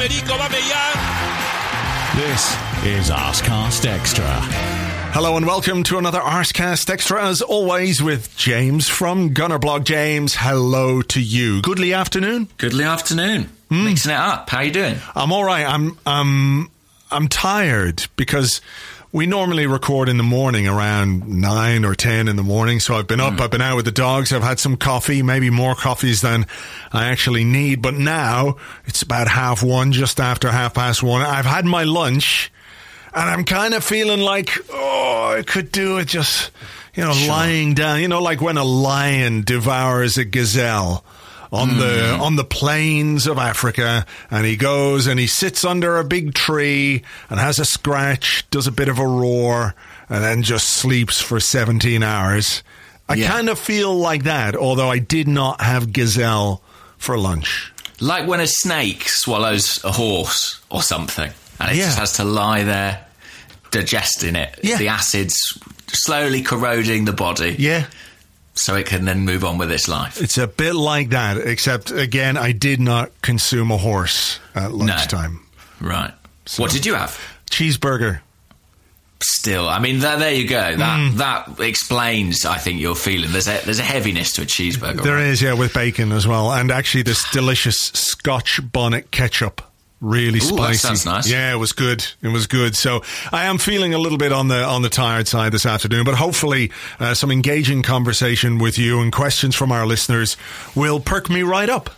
Pierre-Emerick Aubameyang. This is Arscast Extra. Hello and welcome to another Arscast Extra, as always, with James from Gunnerblog. James, hello to you. Goodly afternoon. Goodly afternoon. Mixing it up. How you doing? I'm all right. I'm um I'm tired because we normally record in the morning around nine or ten in the morning. So I've been up, hmm. I've been out with the dogs, I've had some coffee, maybe more coffees than I actually need. But now it's about half one, just after half past one. I've had my lunch and I'm kind of feeling like, oh, I could do it just, you know, lying down, you know, like when a lion devours a gazelle on the mm-hmm. on the plains of Africa and he goes and he sits under a big tree and has a scratch, does a bit of a roar and then just sleeps for 17 hours. I Yeah. kind of feel like that, although I did not have gazelle for lunch. Like when a snake swallows a horse or something, and it Yeah. just has to lie there digesting it. Yeah. The acids slowly corroding the body, Yeah. So it can then move on with its life. It's a bit like that, except again, I did not consume a horse at lunchtime. Right. What did you have? Cheeseburger. Still, I mean, there, there you go. That Mm. that explains, I think, your feeling. There's a there's a heaviness to a cheeseburger. There right? is, yeah, with bacon as well, and actually this delicious Scotch bonnet ketchup. Really Ooh, that spicy. sounds nice. Yeah, it was good. It was good. So I am feeling a little bit on the on the tired side this afternoon, but hopefully uh, some engaging conversation with you and questions from our listeners will perk me right up.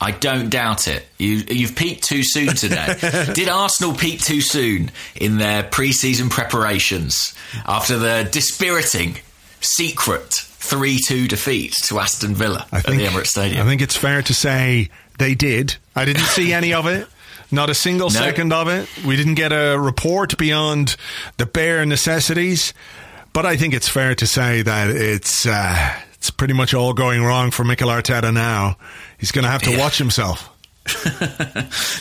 I don't doubt it. You, you've peaked too soon today. Did Arsenal peak too soon in their pre-season preparations after the dispiriting, secret 3-2 defeat to Aston Villa I think at the Emirates Stadium? I think it's fair to say they did. I didn't see any of it. Not a single No. second of it. We didn't get a report beyond the bare necessities. But I think it's fair to say that it's uh, it's pretty much all going wrong for Mikel Arteta now. He's going to have to Yeah. watch himself.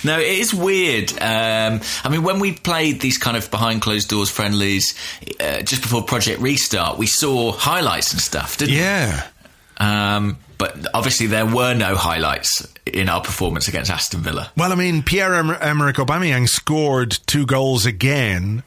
No, it is weird. Um, I mean, when we played these kind of behind closed doors friendlies uh, just before Project Restart, we saw highlights and stuff, didn't Yeah. we? Yeah. Um, but obviously, there were no highlights in our performance against Aston Villa. Well, I mean, Pierre Emer- Emerick Aubameyang scored two goals again.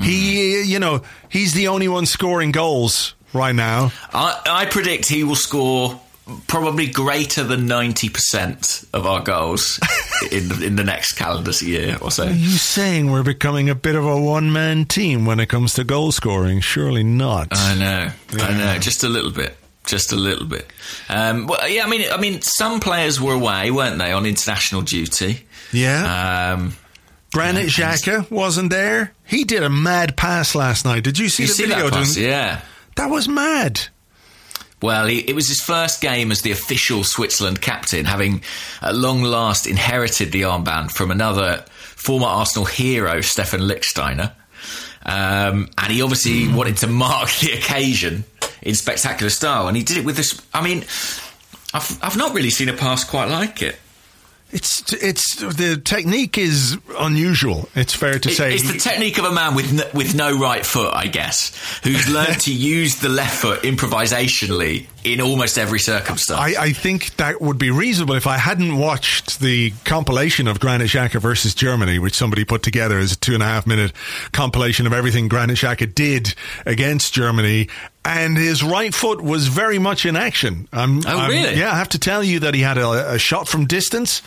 He, mm. you know, he's the only one scoring goals right now. I, I predict he will score probably greater than 90% of our goals in, the, in the next calendar year or so. Are you saying we're becoming a bit of a one man team when it comes to goal scoring? Surely not. I know, I know, just a little bit. Just a little bit. Um, well, yeah, I mean, I mean, some players were away, weren't they, on international duty? yeah. Um, Granit Xhaka wasn't there. He did a mad pass last night. Did you see you the see video? that pass? Yeah. That was mad. Well, he, it was his first game as the official Switzerland captain, having at long last inherited the armband from another former Arsenal hero, Stephan Lichtsteiner. Um, and he obviously wanted to mark the occasion in spectacular style, and he did it with this. I mean, I've, I've not really seen a pass quite like it. It's it's the technique is unusual. It's fair to It- say. It's the technique of a man with no, with no right foot, I guess, who's learned to use the left foot improvisationally in almost every circumstance. I, I think that would be reasonable if I hadn't watched the compilation of Granit Xhaka versus Germany, which somebody put together as a two and a half minute compilation of everything Granit Xhaka did against Germany. And his right foot was very much in action. Um, Oh, um, really? yeah, I have to tell you that he had a, a shot from distance,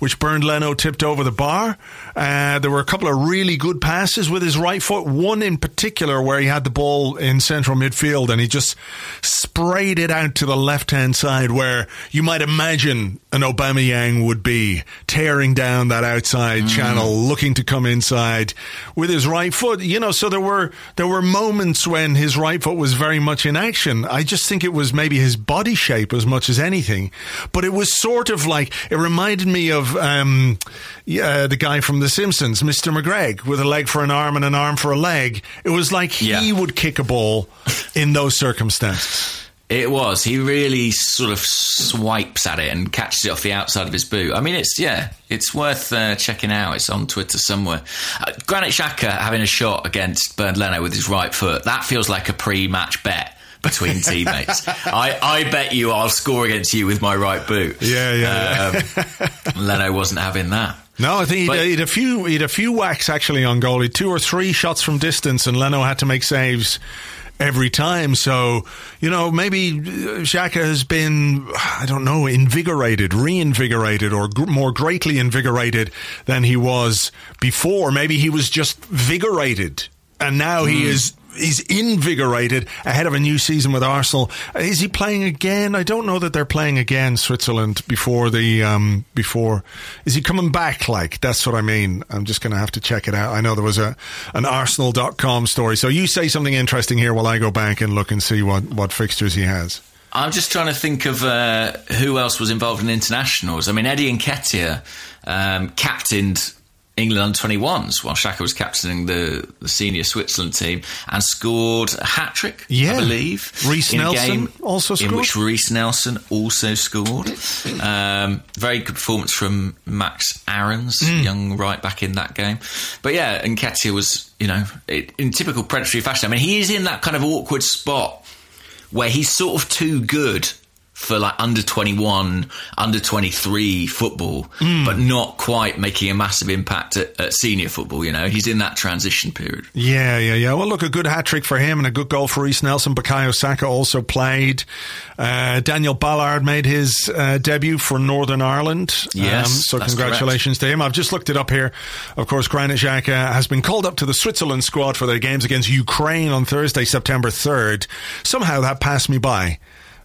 which Bernd Leno tipped over the bar. Uh, there were a couple of really good passes with his right foot. One in particular where he had the ball in central midfield and he just sprayed it out to the left hand side, where you might imagine an Aubameyang would be tearing down that outside channel, looking to come inside with his right foot. You know, so there were there were moments when his right foot was very much in action. I just think it was maybe his body shape as much as anything, but it was sort of like it reminded me of um, yeah, the guy from The Simpsons, Mr. McGregor, with a leg for an arm and an arm for a leg. It was like he Yeah. would kick a ball in those circumstances. It was. He really sort of swipes at it and catches it off the outside of his boot. I mean, it's yeah, it's worth uh, checking out. It's on Twitter somewhere. Uh, Granit Xhaka having a shot against Bernd Leno with his right foot. That feels like a pre-match bet between teammates. I, I bet you I'll score against you with my right boot. Yeah, yeah, Um, Leno wasn't having that. No, I think But- he'd a few he'd a few whacks actually on goal. He'd two or three shots from distance, and Leno had to make saves every time. So you know, maybe Xhaka has been I don't know invigorated, reinvigorated, or gr- more greatly invigorated than he was before. Maybe he was just vigorated, and now he hmm. is. He's invigorated ahead of a new season with Arsenal. Is he playing again? I don't know that they're playing again Switzerland before the um, before. Is he coming back? Like that's what I mean. I'm just going to have to check it out. I know there was a an Arsenal.com story. So you say something interesting here while I go back and look and see what what fixtures he has. I'm just trying to think of uh, who else was involved in internationals. I mean, Eddie Nketiah um, captained England under 21s while Xhaka was captaining the, the senior Switzerland team and scored a hat trick, Yeah. I believe. A Nelson game also In which Reiss Nelson also scored. Um, very good performance from Max Aarons, Hmm. young right back in that game. But yeah, and Nketiah was, you know, it, in typical predatory fashion. I mean, he is in that kind of awkward spot where he's sort of too good for like under 21, under 23 football, Hmm. but not quite making a massive impact at, at senior football. You know, he's in that transition period. Yeah, yeah, yeah. Well, look, a good hat trick for him and a good goal for Reiss Nelson. Bukayo Saka also played. Uh, Daniel Ballard made his uh, debut for Northern Ireland. Um, Yes, so that's congratulations to him. I've just looked it up here. Of course, Granit Xhaka has been called up to the Switzerland squad for their games against Ukraine on Thursday, September 3rd. Somehow that passed me by.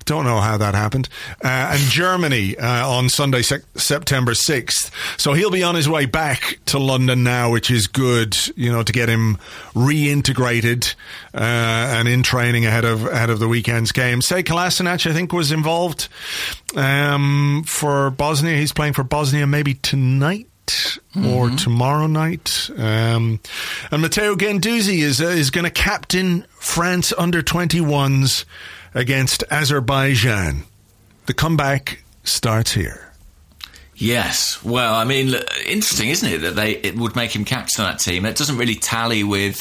Don't know how that happened. Uh, and Germany uh, on Sunday, sec- September 6th. So he'll be on his way back to London now, which is good, you know, to get him reintegrated uh, and in training ahead of ahead of the weekend's game. Sead Kolasinac, I think, was involved um, for Bosnia. He's playing for Bosnia maybe tonight or tomorrow night. Um, and Matteo Guendouzi is uh, is going to captain France under 21s against Azerbaijan. The comeback starts here. Yes. Well, I mean, interesting, isn't it, that they it would make him captain that team? It doesn't really tally with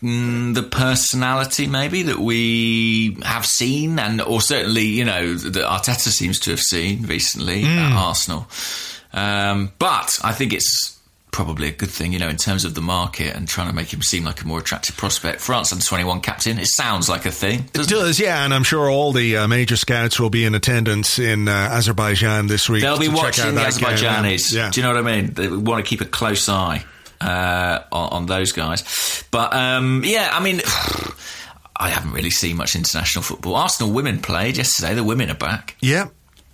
mm, the personality, maybe that we have seen, and or certainly, you know, that Arteta seems to have seen recently at Arsenal. Um, but I think it's probably a good thing, you know, in terms of the market and trying to make him seem like a more attractive prospect. France under twenty one captain. It sounds like a thing. It doesn't it? yeah, and I'm sure all the uh, major scouts will be in attendance in uh, Azerbaijan this week. They'll be watching the. Azerbaijanis. Yeah. Do you know what I mean? They want to keep a close eye uh, on, on those guys. But um, yeah, I mean, I haven't really seen much international football. Arsenal women played yesterday. The women are back. Yeah,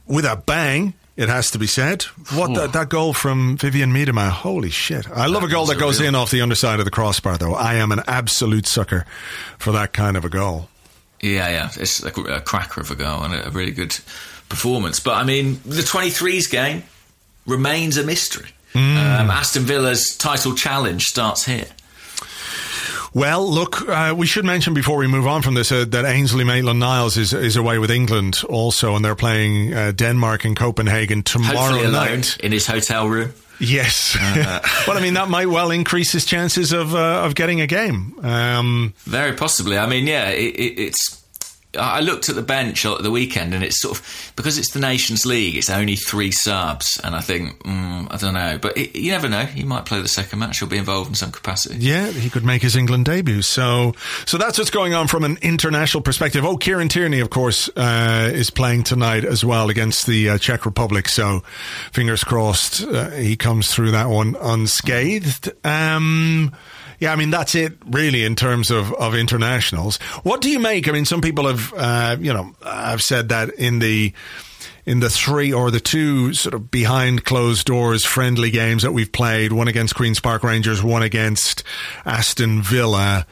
with a bang. It has to be said. What that, that goal from Vivianne Miedema? Holy shit! I love a goal that goes real- in off the underside of the crossbar, though. I am an absolute sucker for that kind of a goal. Yeah, yeah, it's a, a cracker of a goal and a, really good performance. But I mean, the 23s game remains a mystery. Um, Aston Villa's title challenge starts here. Well, look, uh, we should mention before we move on from this uh, that Ainsley Maitland-Niles is is away with England also, and they're playing uh, Denmark in Copenhagen tomorrow night. in his hotel room. Yes, well, I mean that might well increase his chances of uh, of getting a game. Um, Very possibly. I mean, yeah, it, it, it's I looked at the bench at the weekend, and it's sort of because it's the Nations League. It's only three subs, and I think mm, I don't know, but it, you never know. He might play the second match. He'll be involved in some capacity. Yeah, he could make his England debut. So, so that's what's going on from an international perspective. Oh, Kieran Tierney, of course, uh, is playing tonight as well against the uh, Czech Republic. So, fingers crossed, uh, he comes through that one unscathed. Um, yeah, I mean that's it really in terms of, of internationals. What do you make? I mean, some people have uh, you know have said that in the in the three or the two sort of behind closed doors friendly games that we've played, one against Queens Park Rangers, one against Aston Villa.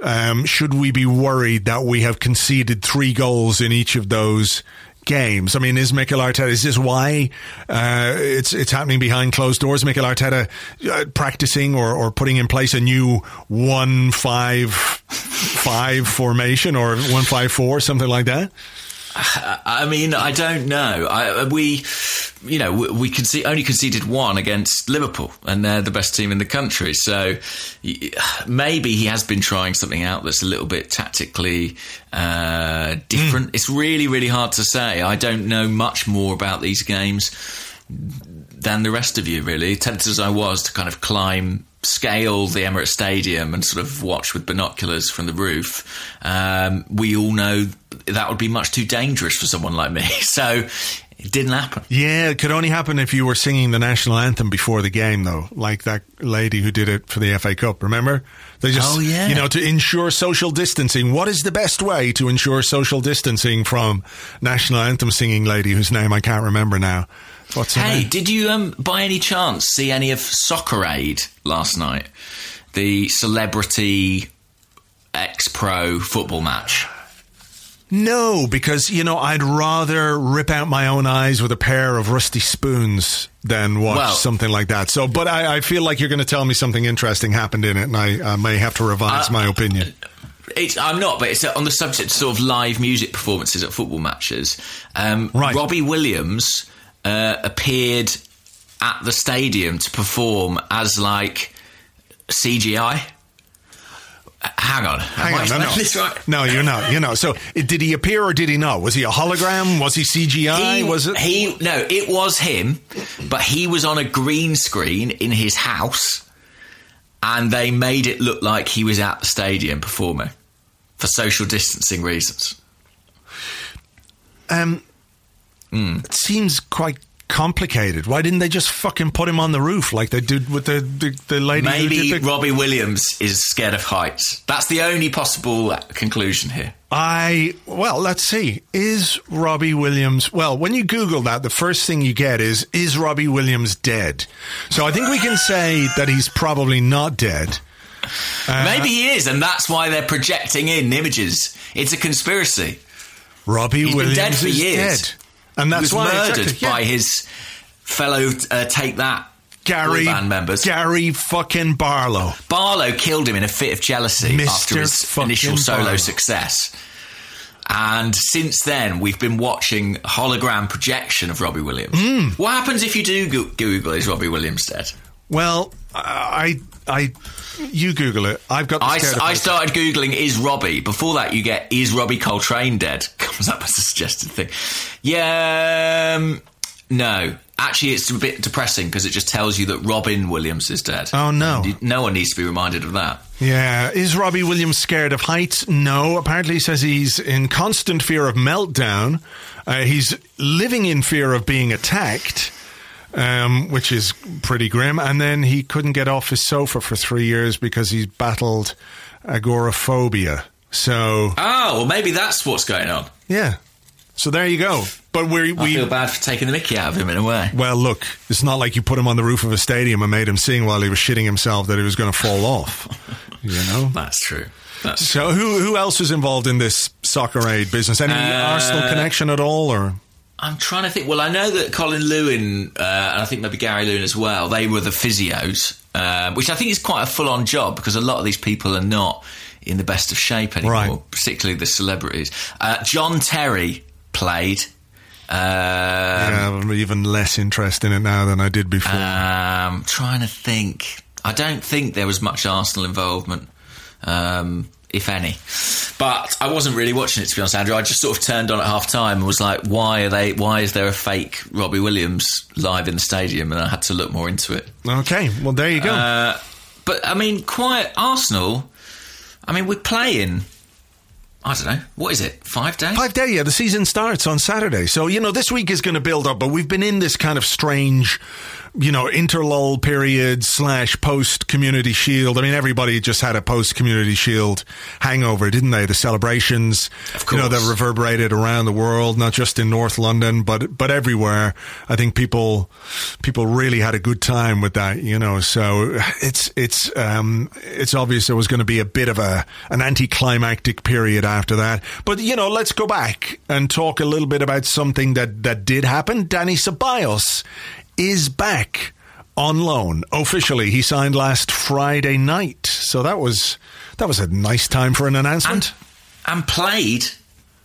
Um, should we be worried that we have conceded three goals in each of those games? I mean, is Mikel Arteta? Is this why uh, it's it's happening behind closed doors? Mikel Arteta uh, practicing or, or putting in place a new one five five formation or one five four something like that? I mean, I don't know. I, we, you know, we, we concede, only conceded one against Liverpool, and they're the best team in the country. So maybe he has been trying something out that's a little bit tactically uh, different. It's really, really hard to say. I don't know much more about these games than the rest of you, really. Tempted as I was to kind of climb scale the Emirates Stadium and sort of watch with binoculars from the roof, um, we all know that would be much too dangerous for someone like me. So it didn't happen. Yeah, it could only happen if you were singing the national anthem before the game, though, like that lady who did it for the FA Cup. Remember? They just, Oh, yeah. you know, to ensure social distancing. What is the best way to ensure social distancing from national anthem singing lady whose name I can't remember now? What's her Hey, name? did you um, by any chance see any of Soccer Aid last night? The celebrity ex pro football match. No, because you know I'd rather rip out my own eyes with a pair of rusty spoons than watch Well- something like that. So, but I, I feel like you're going to tell me something interesting happened in it, and I, I may have to revise Uh, my opinion. It's, I'm not, but it's on the subject of sort of live music performances at football matches. Um, Right. Robbie Williams uh, appeared at the stadium to perform as like CGI. Hang on, Hang on, no, no. right? No, you're not. You know. So, it, did he appear or did he not? Was he a hologram? Was he CGI? He, was it? He no, it was him, but he was on a green screen in his house, and they made it look like he was at the stadium performing for social distancing reasons. Um, It seems quite complicated. Why didn't they just fucking put him on the roof like they did with the the, the lady? Maybe the- Robbie Williams is scared of heights. That's the only possible conclusion here. I well, let's see. Is Robbie Williams? Well, when you Google that, the first thing you get is is Robbie Williams dead? So I think we can say that he's probably not dead. Uh, Maybe he is, and that's why they're projecting in images. It's a conspiracy. Robbie He's been Williams dead for is years. dead, and that's he was why murdered exactly, yeah. by his fellow uh, Take That Gary band members. Gary fucking Barlow. Barlow killed him in a fit of jealousy Mr. after his initial solo Barlow. success. And since then, we've been watching hologram projection of Robbie Williams. Hmm. What happens if you do go- Google is Robbie Williams dead? Well, I I you Google it. I've got. The I, I started Googling is Robbie. Before that, you get is Robbie Coltrane dead? Comes up as a suggested thing. Yeah, um, no. Actually, it's a bit depressing because it just tells you that Robin Williams is dead. Oh, no. You- no one needs to be reminded of that. Yeah. Is Robbie Williams scared of heights? No. Apparently, he says he's in constant fear of meltdown. Uh, he's living in fear of being attacked, um, which is pretty grim. And then he couldn't get off his sofa for three years because he's battled agoraphobia. So, Oh, well, maybe that's what's going on. yeah. So there you go. But we I we feel bad for taking the mickey out of him in a way. well, look, it's not like you put him on the roof of a stadium and made him sing while he was shitting himself that he was going to fall off. You know. That's true. That's So who who else was involved in this soccer aid business? Any Uh, Arsenal connection at all, or I'm trying to think. Well, I know that Colin Lewin, uh, and I think maybe Gary Lewin as well, they were the physios, uh, which I think is quite a full on job because a lot of these people are not in the best of shape anymore, Right. particularly the celebrities. Uh, John Terry played. Um, yeah, I'm even less interest in it now than I did before. um, trying to think. I don't think there was much Arsenal involvement um, if any. But I wasn't really watching it to be honest, Andrew. I just sort of turned on at half time and was like, "Why are they? Why is there a fake Robbie Williams live in the stadium?" And I had to look more into it. Okay, well there you go. Uh, but I mean, quiet Arsenal. I mean, we're playing. I don't know. What is it? Five days? Five days, yeah. The season starts on Saturday. So, you know, this week is going to build up, but we've been in this kind of strange, you know, interlull period slash post community shield. I mean, everybody just had a post community shield hangover, didn't they? The celebrations, you know, that reverberated around the world, not just in North London, but, but everywhere. I think people, people really had a good time with that, you know, so it's, it's, um, it's obvious there was going to be a bit of a, an anticlimactic period after that. But, you know, let's go back and talk a little bit about something that, that did happen. Dani Ceballos is back on loan officially. He signed last Friday night. So that was, that was a nice time for an announcement. and, and played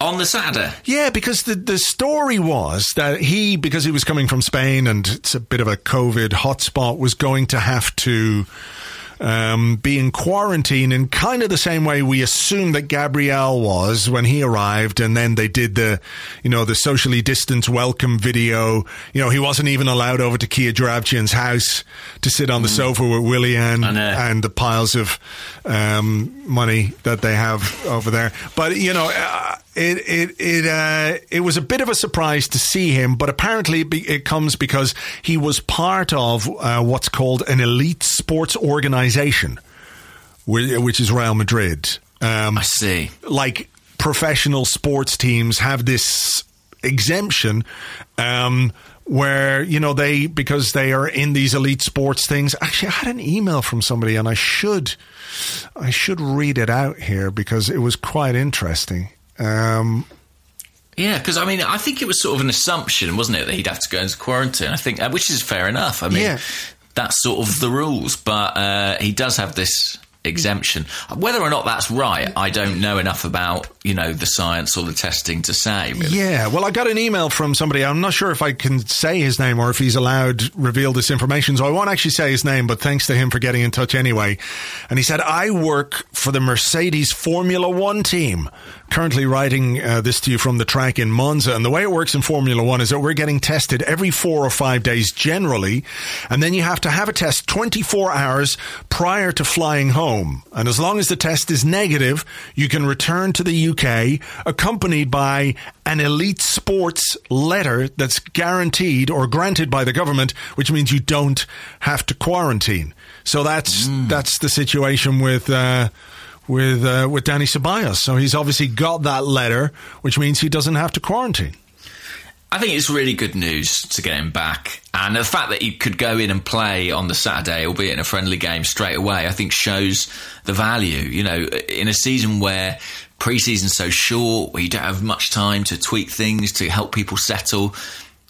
on the Saturday. Yeah, because the the story was that he, because he was coming from Spain and it's a bit of a COVID hotspot, was going to have to um, be in quarantine in kind of the same way we assumed that Gabriel was when he arrived, and then they did the, you know, the socially distanced welcome video. You know, he wasn't even allowed over to Kia Joorabchian's house to sit on the sofa with Willian and the piles of um, money that they have over there. But you know, uh, it it it uh, it was a bit of a surprise to see him. But apparently, it, be, it comes because he was part of uh, what's called an elite sports organization, which is Real Madrid. Um, I see. like professional sports teams have this exemption um, where you know they because they are in these elite sports things. Actually, I had an email from somebody, and I should I should read it out here because it was quite interesting. Um, Yeah, because I mean, I think it was sort of an assumption, wasn't it, that he'd have to go into quarantine? I think, uh, which is fair enough. I mean, Yeah. that's sort of the rules, but uh, he does have this exemption. Whether or not that's right, I don't know enough about you know the science or the testing to say. Really. Yeah, well, I got an email from somebody. I'm not sure if I can say his name or if he's allowed reveal this information. So I won't actually say his name, but thanks to him for getting in touch anyway. And he said, I work for the Mercedes Formula One team. Currently writing uh, this to you from the track in Monza. And the way it works in Formula One is that we're getting tested every four or five days generally. And then you have to have a test 24 hours prior to flying home. And as long as the test is negative, you can return to the UK accompanied by an elite sports letter that's guaranteed or granted by the government, which means you don't have to quarantine. So that's that's the situation with uh, with uh, with Dani Ceballos. So he's obviously got that letter, which means he doesn't have to quarantine. I think it's really good news to get him back. And the fact that he could go in and play on the Saturday, albeit in a friendly game straight away, I think shows the value. You know, in a season where pre-season's so short, where you don't have much time to tweak things, to help people settle,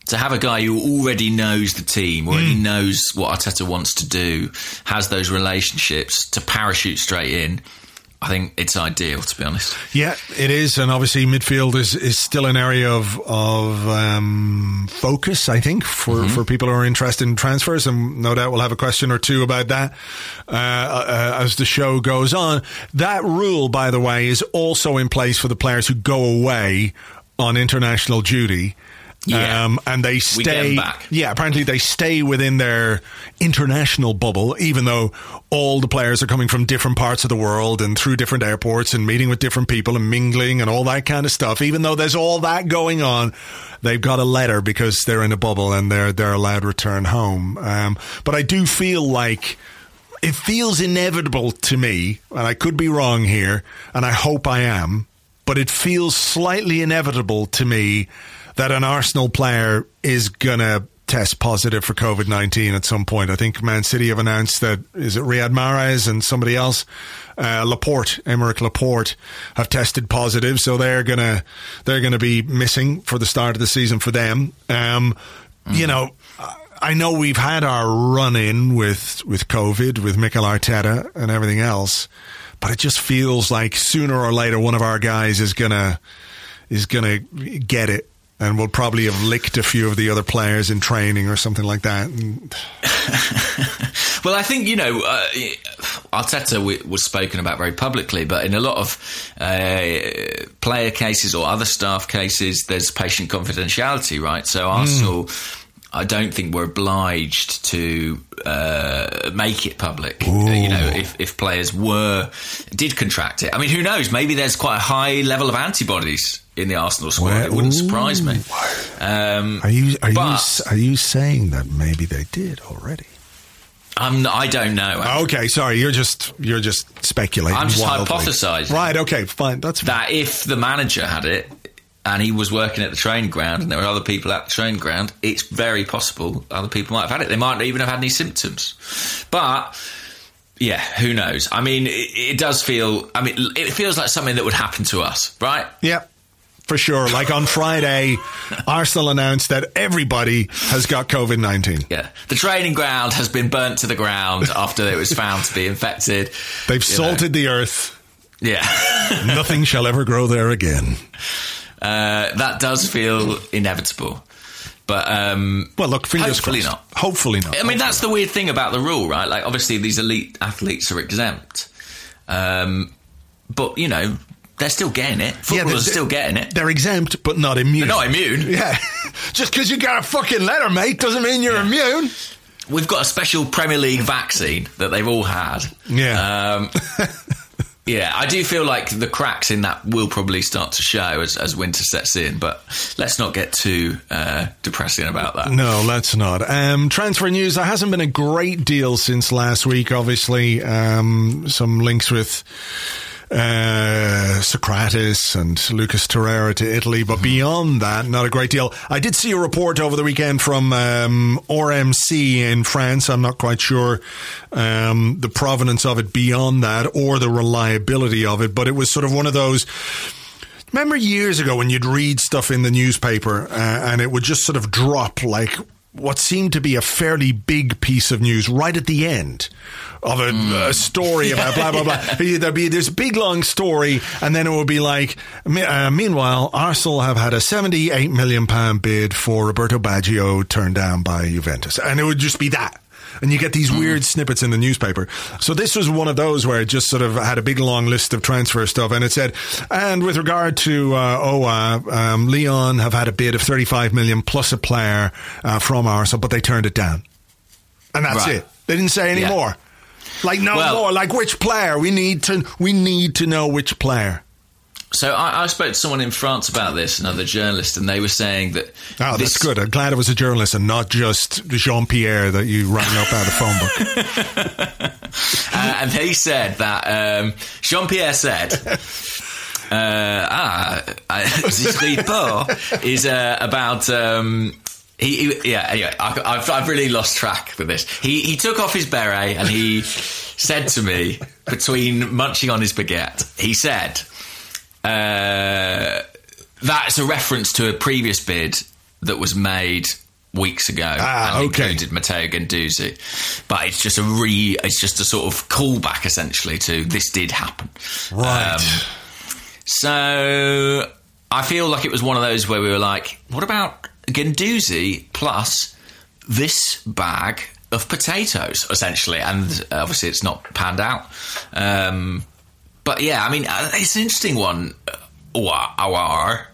to have a guy who already knows the team, already hmm. knows what Arteta wants to do, has those relationships to parachute straight in, I think it's ideal, to be honest. Yeah, it is, and obviously midfield is, is still an area of of um, focus. I think for, for people who are interested in transfers, and no doubt we'll have a question or two about that uh, uh, as the show goes on. That rule, by the way, is also in place for the players who go away on international duty. Yeah. Um, and they We get 'em stay. back. Yeah, apparently they stay within their international bubble, even though all the players are coming from different parts of the world and through different airports and meeting with different people and mingling and all that kind of stuff. Even though there's all that going on, they've got a letter because they're in a bubble and they're they're allowed to return home. Um, but I do feel like it feels inevitable to me, and I could be wrong here, and I hope I am, but it feels slightly inevitable to me that an Arsenal player is gonna test positive for COVID nineteen at some point. I think Man City have announced that is it Riyad Mahrez and somebody else, uh, Laporte, Aymeric Laporte, have tested positive, so they're gonna they're gonna be missing for the start of the season for them. Um, You know. I know we've had our run in with, with COVID, with Mikel Arteta and everything else, but it just feels like sooner or later one of our guys is gonna is gonna get it and will probably have licked a few of the other players in training or something like that. Well, I think you know uh, Arteta w- was spoken about very publicly, but in a lot of uh, player cases or other staff cases, there's patient confidentiality, right? So Arsenal. I don't think we're obliged to uh, make it public. You know, if, if players were did contract it, I mean, who knows? Maybe there's quite a high level of antibodies in the Arsenal squad. Well, it wouldn't ooh. surprise me. Um, are you are you But- s- are you saying that maybe they did already? I'm, I don't know. Okay, sorry, you're just you're just speculating. I'm just wildly. hypothesising. Right? Okay, fine. That's that if the manager had it and he was working at the training ground and there were other people at the training ground, it's very possible other people might have had it. They might not even have had any symptoms. But yeah, who knows? I mean, it, it does feel. I mean, it feels like something that would happen to us, right? Yeah, for sure. Like on Friday, Arsenal announced that everybody has got COVID 19. Yeah, the training ground has been burnt to the ground after it was found to be infected. They've You know. salted the earth. Yeah, Nothing shall ever grow there again. uh, that does feel inevitable. But um, Well, look, fingers Hopefully crossed. not. Hopefully not. I mean, that's the weird thing about the rule, right? Like, obviously, these elite athletes are exempt, um, but you know, they're still getting it. Footballers they- are still getting it. They're exempt, but not immune. They're not immune. Yeah. Just because you got a fucking letter, mate, doesn't mean you're immune. We've got a special Premier League vaccine that they've all had. Yeah. Um, yeah, I do feel like the cracks in that will probably start to show as, as winter sets in, but let's not get too uh, depressing about that. No, let's not. Um, transfer news. There hasn't been a great deal since last week. Obviously, um, some links with uh, Sokratis and Lucas Torreira to Italy, but beyond that, not a great deal. I did see a report over the weekend from um, RMC in France. I'm not quite sure um, the provenance of it beyond that or the reliability of it, but it was sort of one of those. Remember years ago when you'd read stuff in the newspaper uh, and it would just sort of drop like what seemed to be a fairly big piece of news right at the end of a, a story about blah blah blah. There'd be this big long story, and then it would be like, uh, meanwhile, Arsenal have had a seventy-eight million pound bid for Roberto Baggio turned down by Juventus, and it would just be that. And you get these weird snippets in the newspaper. So this was one of those where it just sort of had a big long list of transfer stuff, and it said, and with regard to uh, Aouar, um, Lyon have had a bid of 35 million plus a player uh, from Arsenal, but they turned it down, and that's Right. it. They didn't say any Yeah. more. Like no Well- more. Like which player? We need to. We need to know which player. So I, I spoke to someone in France about this, another journalist, and they were saying that. Oh, this- that's good. I'm glad it was a journalist and not just Jean Pierre that you rang up out of the phone book. Uh, and they said that um, Jean Pierre said. Uh, ah, this report is uh, about. Um, he, he, yeah. Anyway, I, I've, I've really lost track with this. He he took off his beret and he said to me between munching on his baguette, he said, uh, "That's a reference to a previous bid that was made." Weeks ago, Ah, and okay. included Matteo Guendouzi, but it's just a re, it's just a sort of callback essentially to this did happen. Right. Um, so I feel like it was one of those where we were like, what about Guendouzi plus this bag of potatoes, essentially? And obviously it's not panned out. Um, but yeah, I mean, uh, it's an interesting one. Aouar, Aouar,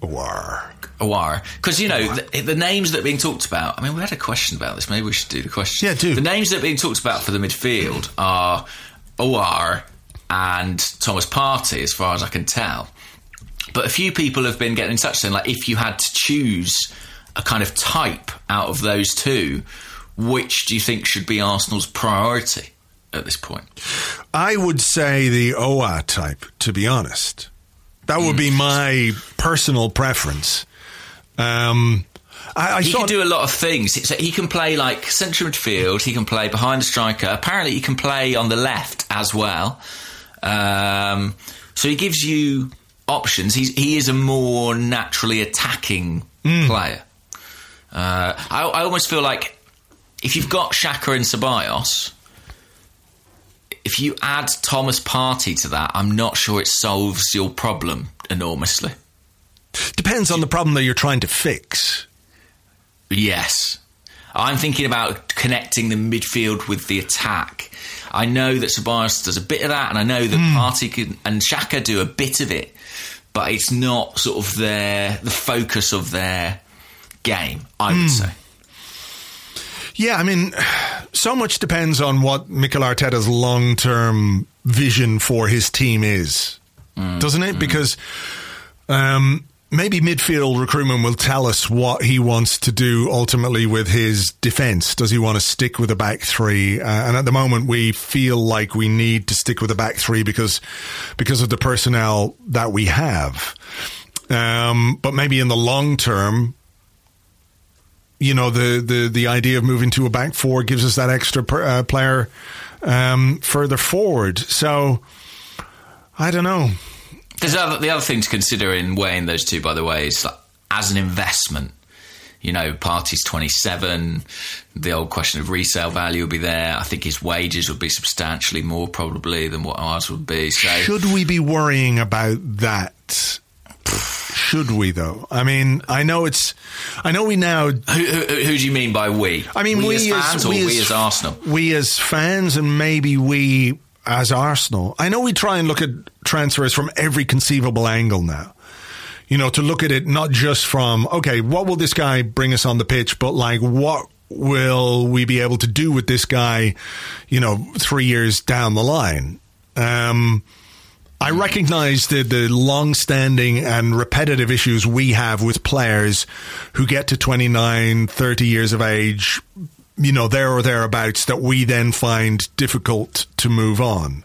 War. Aouar. Because, you know, the, the names that are being talked about, I mean, we had a question about this. Maybe we should do the question. Yeah, do. The names that are being talked about for the midfield are Aouar and Thomas Partey, as far as I can tell. But a few people have been getting in touch saying, like, if you had to choose a kind of type out of those two, which do you think should be Arsenal's priority at this point? I would say the Aouar type, to be honest. That would Hmm. be my personal preference. Um, I, I He saw can do a lot of things. So he can play like central midfield. He can play behind the striker. Apparently, he can play on the left as well. Um, so he gives you options. He's, he is a more naturally attacking player. Uh, I, I almost feel like if you've got Xhaka and Ceballos, if you add Thomas Partey to that, I'm not sure it solves your problem enormously. Depends on the problem that you're trying to fix. Yes. I'm thinking about connecting the midfield with the attack. I know that Ceballos does a bit of that, and I know that Hmm. Partey can, and Xhaka do a bit of it, but it's not sort of their the focus of their game. I would say. Yeah, I mean, so much depends on what Mikel Arteta's long term vision for his team is, doesn't it? Because um, maybe midfield recruitment will tell us what he wants to do ultimately with his defence. Does he want to stick with a back three? Uh, and at the moment, we feel like we need to stick with a back three because because of the personnel that we have. Um, but maybe in the long term, you know the, the the idea of moving to a back four gives us that extra per, uh, player um, further forward. So I don't know. There's other, the other thing to consider in weighing those two, by the way, is like, as an investment. You know, Partey's 27. The old question of resale value will be there. I think his wages would be substantially more probably than what ours would be. So Should we be worrying about that? Should we though? I mean, I know it's. I know we now. who, who, who do you mean by we? I mean, we, as fans or we as Arsenal? We as fans, and maybe we as Arsenal. I know we try and look at transfers from every conceivable angle now. You know, to look at it not just from okay, what will this guy bring us on the pitch, but like what will we be able to do with this guy? You know, three years down the line. Um, I recognize the, the long standing and repetitive issues we have with players who get to 29, 30 years of age, you know, there or thereabouts, that we then find difficult to move on.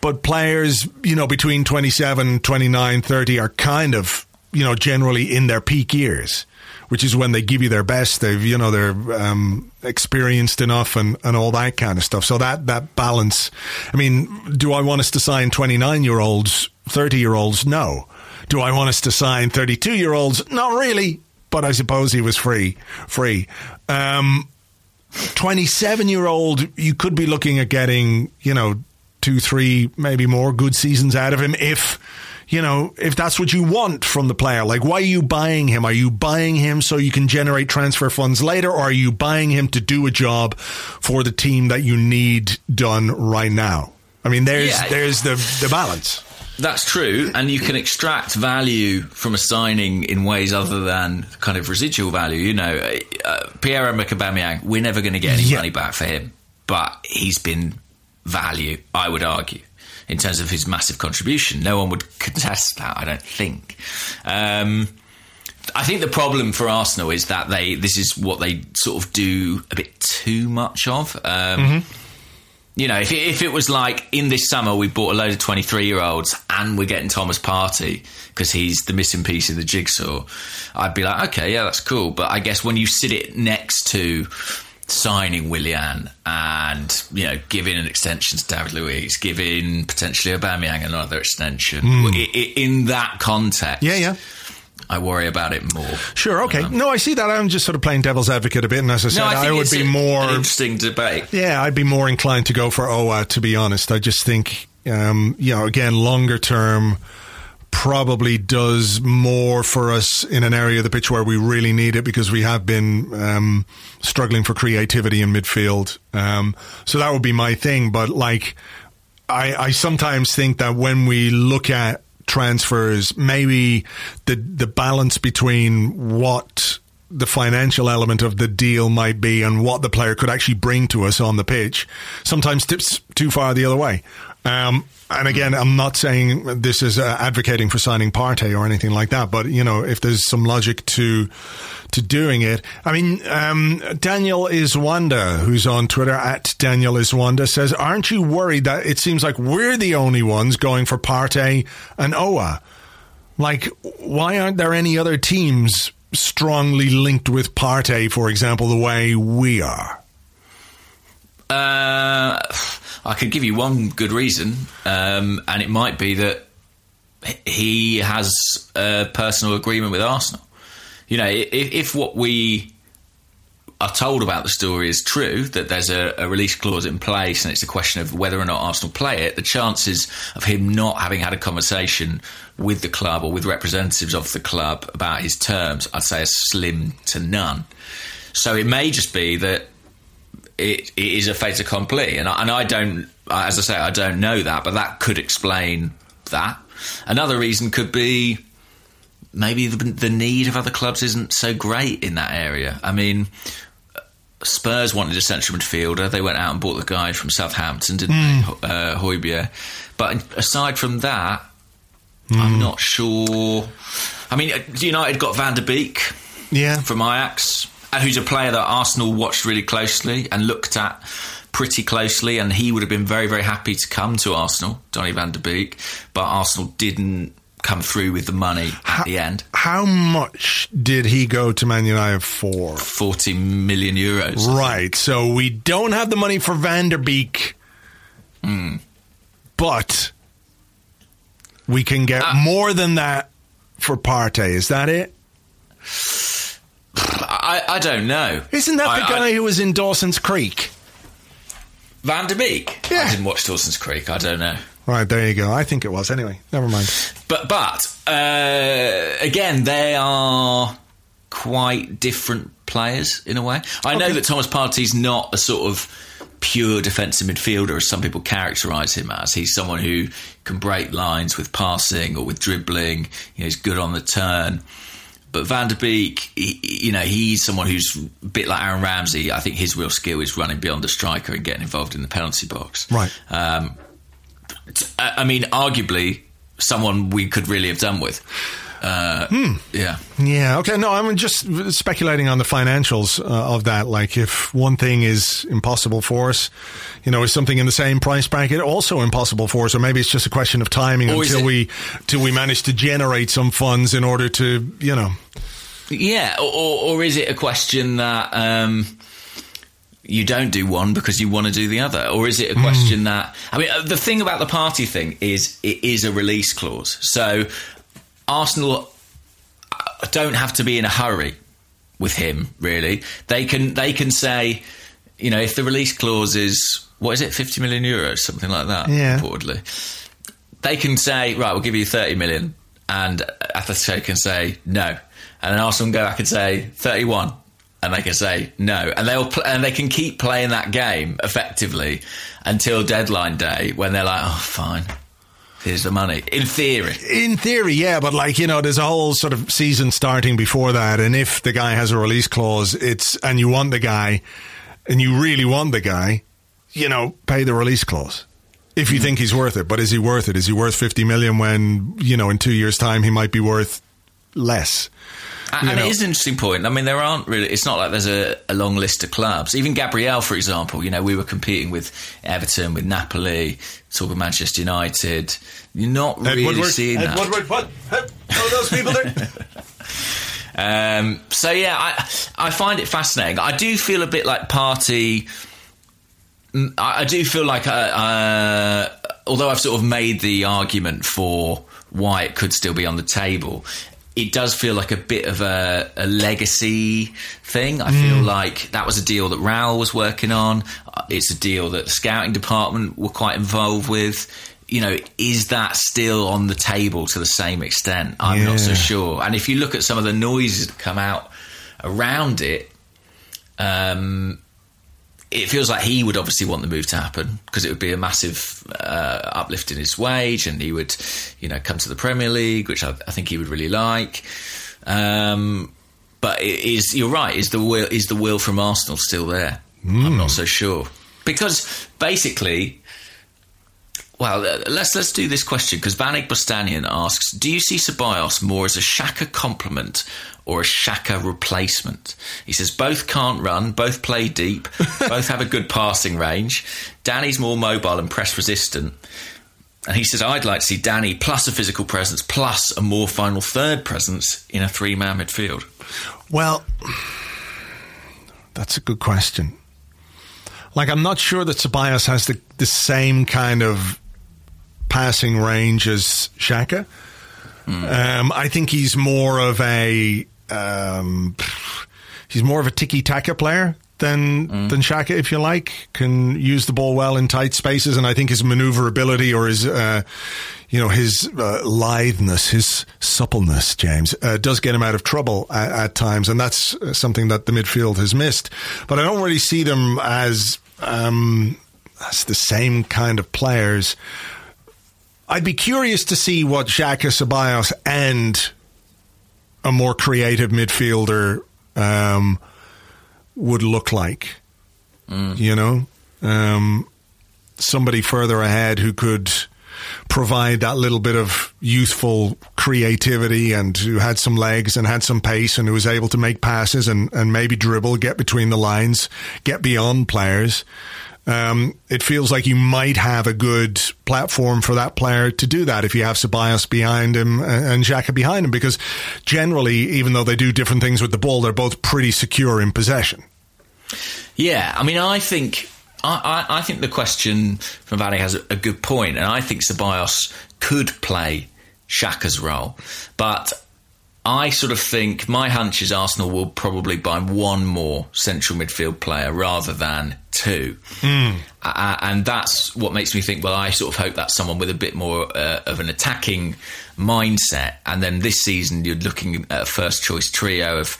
But players, you know, between 27, 29, 30 are kind of, you know, generally in their peak years, which is when they give you their best. They've, you know, they're um, experienced enough and, and all that kind of stuff. So that, that balance. I mean, do I want us to sign 29 year olds, 30 year olds? No. Do I want us to sign 32 year olds? Not really. But I suppose he was free, free. Um, 27 year old, you could be looking at getting, you know, two, three, maybe more good seasons out of him if, you know, if that's what you want from the player. Like, why are you buying him? Are you buying him so you can generate transfer funds later, or are you buying him to do a job for the team that you need done right now? I mean, there's Yeah. there's the the balance. That's true, and you can extract value from a signing in ways other than kind of residual value. You know, uh, Pierre-Emerick Aubameyang, we're never going to get any Yeah. money back for him, but he's been value, I would argue, in terms of his massive contribution. No one would contest that, I don't think. Um, I think the problem for Arsenal is that they this is what they sort of do a bit too much of. Um, You know, if it, if it was like in this summer we bought a load of twenty three year olds and we're getting Thomas Partey because he's the missing piece in the jigsaw, I'd be like, okay, yeah, that's cool. But I guess when you sit it next to signing Willian and you know giving an extension to David Luiz, giving potentially Aubameyang another extension I- in that context, Yeah, yeah. I worry about it more. Sure, okay. no, I see that. I'm just sort of playing devil's advocate a bit, and as I said, No, I, I, would be a- more interesting debate. Yeah, I'd be more inclined to go for Aouar, to be honest. I just think, um, you know, again, longer term probably does more for us in an area of the pitch where we really need it because we have been um, struggling for creativity in midfield. Um, so that would be my thing. But like, I, I sometimes think that when we look at transfers, maybe the the balance between what the financial element of the deal might be and what the player could actually bring to us on the pitch sometimes tips too far the other way. Um, and again, I'm not saying this is uh, advocating for signing Partey or anything like that, but you know, if there's some logic to to doing it, I mean, um, Daniel Iswanda, who's on Twitter at Daniel Iswanda, says, "Aren't you worried that it seems like we're the only ones going for Partey and Aouar? Like, why aren't there any other teams strongly linked with Partey, for example, the way we are?" Uh, I could give you one good reason, um, and it might be that he has a personal agreement with Arsenal. You know, if, if what we are told about the story is true, that there's a, a, release clause in place and it's a question of whether or not Arsenal play it, the chances of him not having had a conversation with the club or with representatives of the club about his terms, I'd say, are slim to none. So it may just be that it, it is a fait accompli. And I, and I don't, as I say, I don't know that, but that could explain that. Another reason could be maybe the, the need of other clubs isn't so great in that area. I mean, Spurs wanted a central midfielder. They went out and bought the guy from Southampton, didn't mm. they, uh, Højbjerg? But aside from that, mm. I'm not sure. I mean, uh, United got Van der Beek, yeah, from Ajax, who's a player that Arsenal watched really closely and looked at pretty closely, and he would have been very, very happy to come to Arsenal, Donny Van der Beek, but Arsenal didn't come through with the money at how, the end. How much did he go to Man United for? 40 million euros. Right. So we don't have the money for Van der Beek, mm. but we can get uh, more than that for Partey. Is that it? I, I don't know. Isn't that the guy I, who was in Dawson's Creek? Van der Beek? Yeah. I didn't watch Dawson's Creek. I don't know. Right, there you go. I think it was. Anyway, never mind. But but uh, again, they are quite different players in a way. I okay. know that Thomas Partey's not a sort of pure defensive midfielder, as some people characterise him as. He's someone who can break lines with passing or with dribbling. You know, he's good on the turn. But Van der Beek, he, you know, he's someone who's a bit like Aaron Ramsey. I think his real skill is running beyond the striker and getting involved in the penalty box. Right. Um, I mean, arguably someone we could really have done with. Uh, hmm. Yeah. Yeah. Okay. No, I'm just speculating on the financials uh, of that. Like, if one thing is impossible for us, you know, is something in the same price bracket also impossible for us, or maybe it's just a question of timing or until we till we manage to generate some funds in order to, you know. Yeah. Or, or is it a question that? Um, you don't do one because you want to do the other? Or is it a question mm. that, I mean, uh, the thing about the Partey thing is it is a release clause. So Arsenal don't have to be in a hurry with him, really. They can, they can say, you know, if the release clause is, what is it, 50 million euros, something like that, yeah. reportedly. They can say, right, we'll give you 30 million. And Atletico can say, no. And then Arsenal can go back and say, 31 and they can say no, and they'll pl- and they can keep playing that game effectively until deadline day when they're like, oh, fine. Here's the money. In theory. In theory, yeah, but like, you know, there's a whole sort of season starting before that. And if the guy has a release clause, it's, and you want the guy, and you really want the guy, you know, pay the release clause. If you mm. think he's worth it. But is he worth it? Is he worth 50 million when, you know, in two years' time he might be worth less? And it is an interesting point. I mean, there aren't really. It's not like there's a, a, long list of clubs. Even Gabriel, for example. You know, we were competing with Everton, with Napoli, talking Manchester United. You're not Ed really Woodward, seeing Ed that. Woodward, what? How those people there? um, so yeah, I I find it fascinating. I do feel a bit like Partey. Mm, I, I do feel like, uh, uh, although I've sort of made the argument for why it could still be on the table it does feel like a bit of a, a legacy thing. I mm. feel like that was a deal that Raul was working on. Uh, it's a deal that the scouting department were quite involved with. You know, is that still on the table to the same extent? I'm yeah. not so sure. And if you look at some of the noises that come out around it, um, it feels like he would obviously want the move to happen because it would be a massive uh, uplift in his wage, and he would, you know, come to the Premier League, which I, I think he would really like. Um, but is you're right? Is the will is the will from Arsenal still there? Mm. I'm not so sure because basically. Well, uh, let's let's do this question because Vanek Bostanian asks: Do you see Ceballos more as a Xhaka complement or a Xhaka replacement. He says both can't run, both play deep, both have a good passing range. Dani's more mobile and press resistant. And he says, I'd like to see Danny plus a physical presence, plus a more final third presence in a three man midfield. Well, that's a good question. Like, I'm not sure that Tobias has the, the same kind of passing range as Xhaka. Mm. Um, I think he's more of a um, he's more of a tiki taka player than than Xhaka, if you like. Can use the ball well in tight spaces, and I think his maneuverability or his, uh, you know, his uh, litheness, his suppleness, James, uh, does get him out of trouble at, at times, and that's uh, something that the midfield has missed. But I don't really see them as um, as the same kind of players. I'd be curious to see what Xhaka Ceballos and a more creative midfielder um, would look like. You know, um, somebody further ahead who could provide that little bit of youthful creativity and who had some legs and had some pace and who was able to make passes and, and maybe dribble, get between the lines, get beyond players. Um, it feels like you might have a good platform for that player to do that if you have Ceballos behind him and Xhaka behind him, because generally, even though they do different things with the ball, they're both pretty secure in possession. Yeah, I mean, I think I, I, I think the question from Valley has a, good point, and I think Ceballos could play Xhaka's role, but I sort of think my hunch is Arsenal will probably buy one more central midfield player rather than two, uh, and that's what makes me think. Well, I sort of hope that's someone with a bit more uh, of an attacking mindset, and then this season you're looking at a first choice trio of,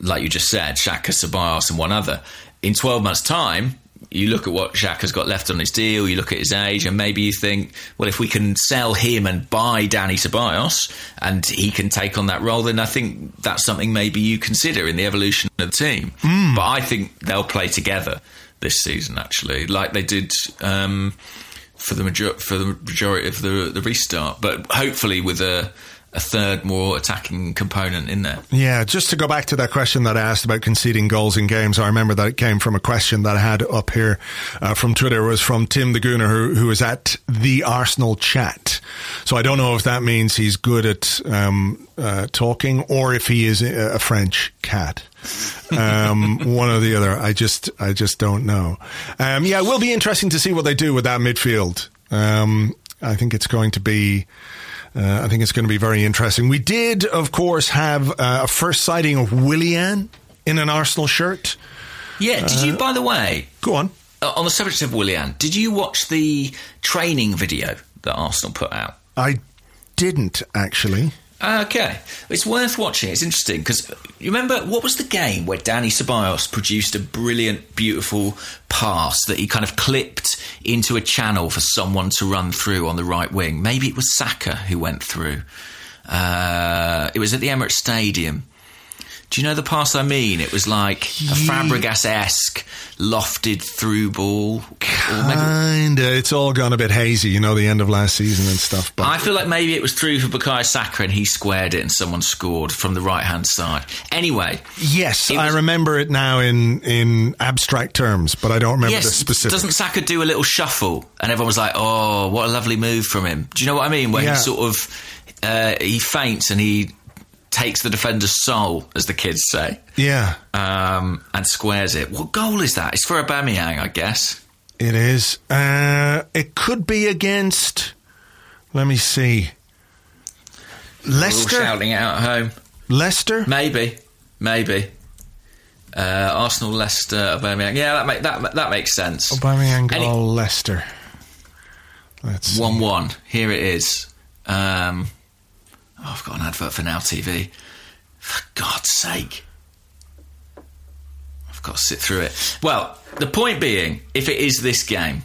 like you just said, Xhaka, Ceballos, and one other. In 12 months' time, you look at what Xhaka's got left on his deal, you look at his age, and maybe you think, well, if we can sell him and buy Dani Ceballos and he can take on that role, then I think that's something maybe you consider in the evolution of the team. But I think they'll play together this season, actually, like they did. Um, for the major- for the majority of the the restart, but hopefully with a a third more attacking component in there. Yeah, just to go back to that question that I asked about conceding goals in games, I remember that it came from a question that I had up here uh, from Twitter. It was from Tim the Gooner, who, who was at the Arsenal chat. So I don't know if that means he's good at um, uh, talking or if he is a, a French cat. um, one or the other. I just, I just don't know. Um, yeah, it will be interesting to see what they do with that midfield. Um, I think it's going to be. Uh, I think it's going to be very interesting. We did, of course, have uh, a first sighting of Willian in an Arsenal shirt. Yeah. Did you, by the way, Go on. uh, on the subject of Willian, did you watch the training video that Arsenal put out? I didn't actually. Okay, it's worth watching. It's interesting because you remember what was the game where Dani Ceballos produced a brilliant, beautiful pass that he kind of clipped into a channel for someone to run through on the right wing. Maybe it was Saka who went through. Uh, it was at the Emirates Stadium. Do you know the pass I mean? It was like a Fabregas esque lofted through ball. Kinda. It's all gone a bit hazy, you know, the end of last season and stuff. But I feel like maybe it was through for Bukayo Saka and he squared it and someone scored from the right hand side. Anyway, yes, It I remember it now in in abstract terms, but I don't remember the specific. doesn't Saka do a little shuffle and everyone was like, "Oh, what a lovely move from him." Do you know what I mean? Where Yeah. he sort of uh, he feints and he takes the defender's soul, as the kids say, yeah, um, and squares it. What goal is that? It's for Aubameyang, I guess. it is. Uh, it could be against. Let me see. Leicester. shouting out at home. Leicester. Maybe, maybe. Uh, Arsenal, Leicester, Aubameyang. Yeah, that make, that that makes sense. Aubameyang Any- goal. Leicester. Let's see. One one. Here it is. Um, oh, I've got an advert for Now TV. For God's sake. I've got to sit through it. Well, the point being, if it is this game,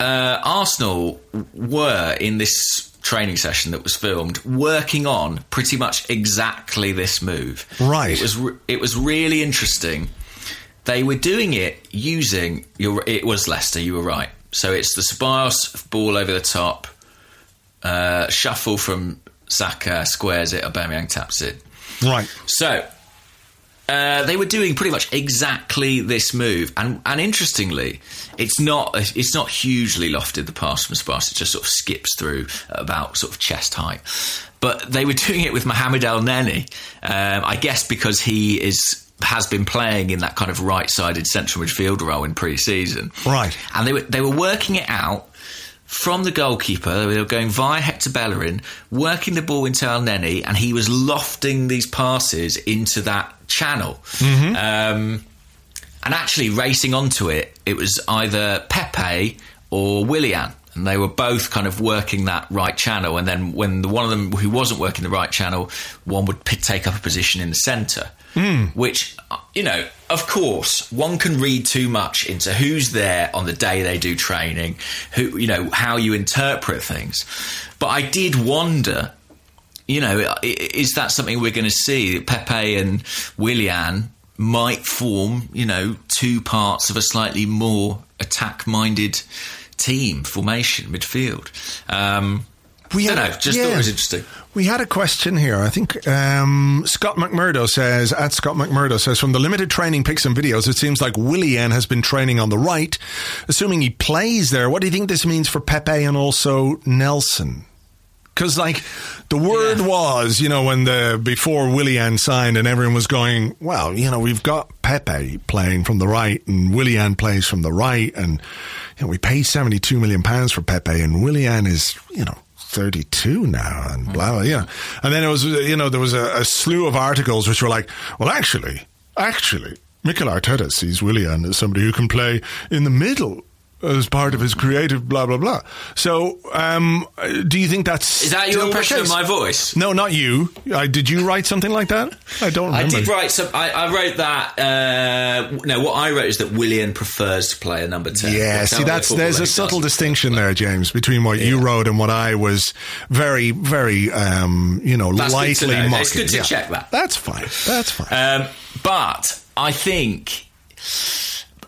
uh, Arsenal were in this training session that was filmed working on pretty much exactly this move. Right. It was re- it was really interesting. They were doing it using your. It was Leicester. You were right. So it's the Ceballos ball over the top, uh, shuffle from Saka, squares it, Aubameyang taps it. Right. So uh, they were doing pretty much exactly this move, and and interestingly, it's not it's not hugely lofted the pass from Sparse. It just sort of skips through about sort of chest height. But they were doing it with Mohamed Elneny, um, I guess because he is has been playing in that kind of right-sided central midfield role in pre-season, Right. And they were they were working it out from the goalkeeper. They were going via Hector Bellerin, working the ball into Neni, and he was lofting these passes into that channel. Um, and actually, racing onto it, it was either Pepe or Willian. And they were both kind of working that right channel. And then when the one of them who wasn't working the right channel, one would p- take up a position in the centre. Which, uh, you know, of course, one can read too much into who's there on the day they do training, who, you know, how you interpret things. But I did wonder you know, is that something we're going to see? Pepe and Willian might form, you know, two parts of a slightly more attack-minded team formation midfield. Um, We had- know. Just thought it was interesting. We had a question here. I think um, Scott McMurdo says, at Scott McMurdo says, from the limited training pics and videos, it seems like Willian has been training on the right. Assuming he plays there, what do you think this means for Pepe and also Nelson? Because, like, the word Yeah. was, you know, when the before Willian signed and everyone was going, well, you know, we've got Pepe playing from the right and Willian plays from the right. And, you know, we pay 72 million pounds for Pepe and Willian is, you know, 32 now and mm-hmm. blah, blah, yeah. And then it was, you know, there was a, a slew of articles which were like, well, actually, actually, Mikel Arteta sees Willian as somebody who can play in the middle as part of his creative blah, blah, blah. So, um, do you think that's. Is that your impression of my voice? No, not you. I, did you write something like that? I don't I did write some. I, I wrote that. Uh, no, what I wrote is that Willian prefers to play a number ten. Yeah, see, that's there's a subtle distinction there, James, between what you wrote and what I was very, very, um, you know, That's lightly mocking. It's good to Yeah. check that. That's fine. That's fine. Um, but I think.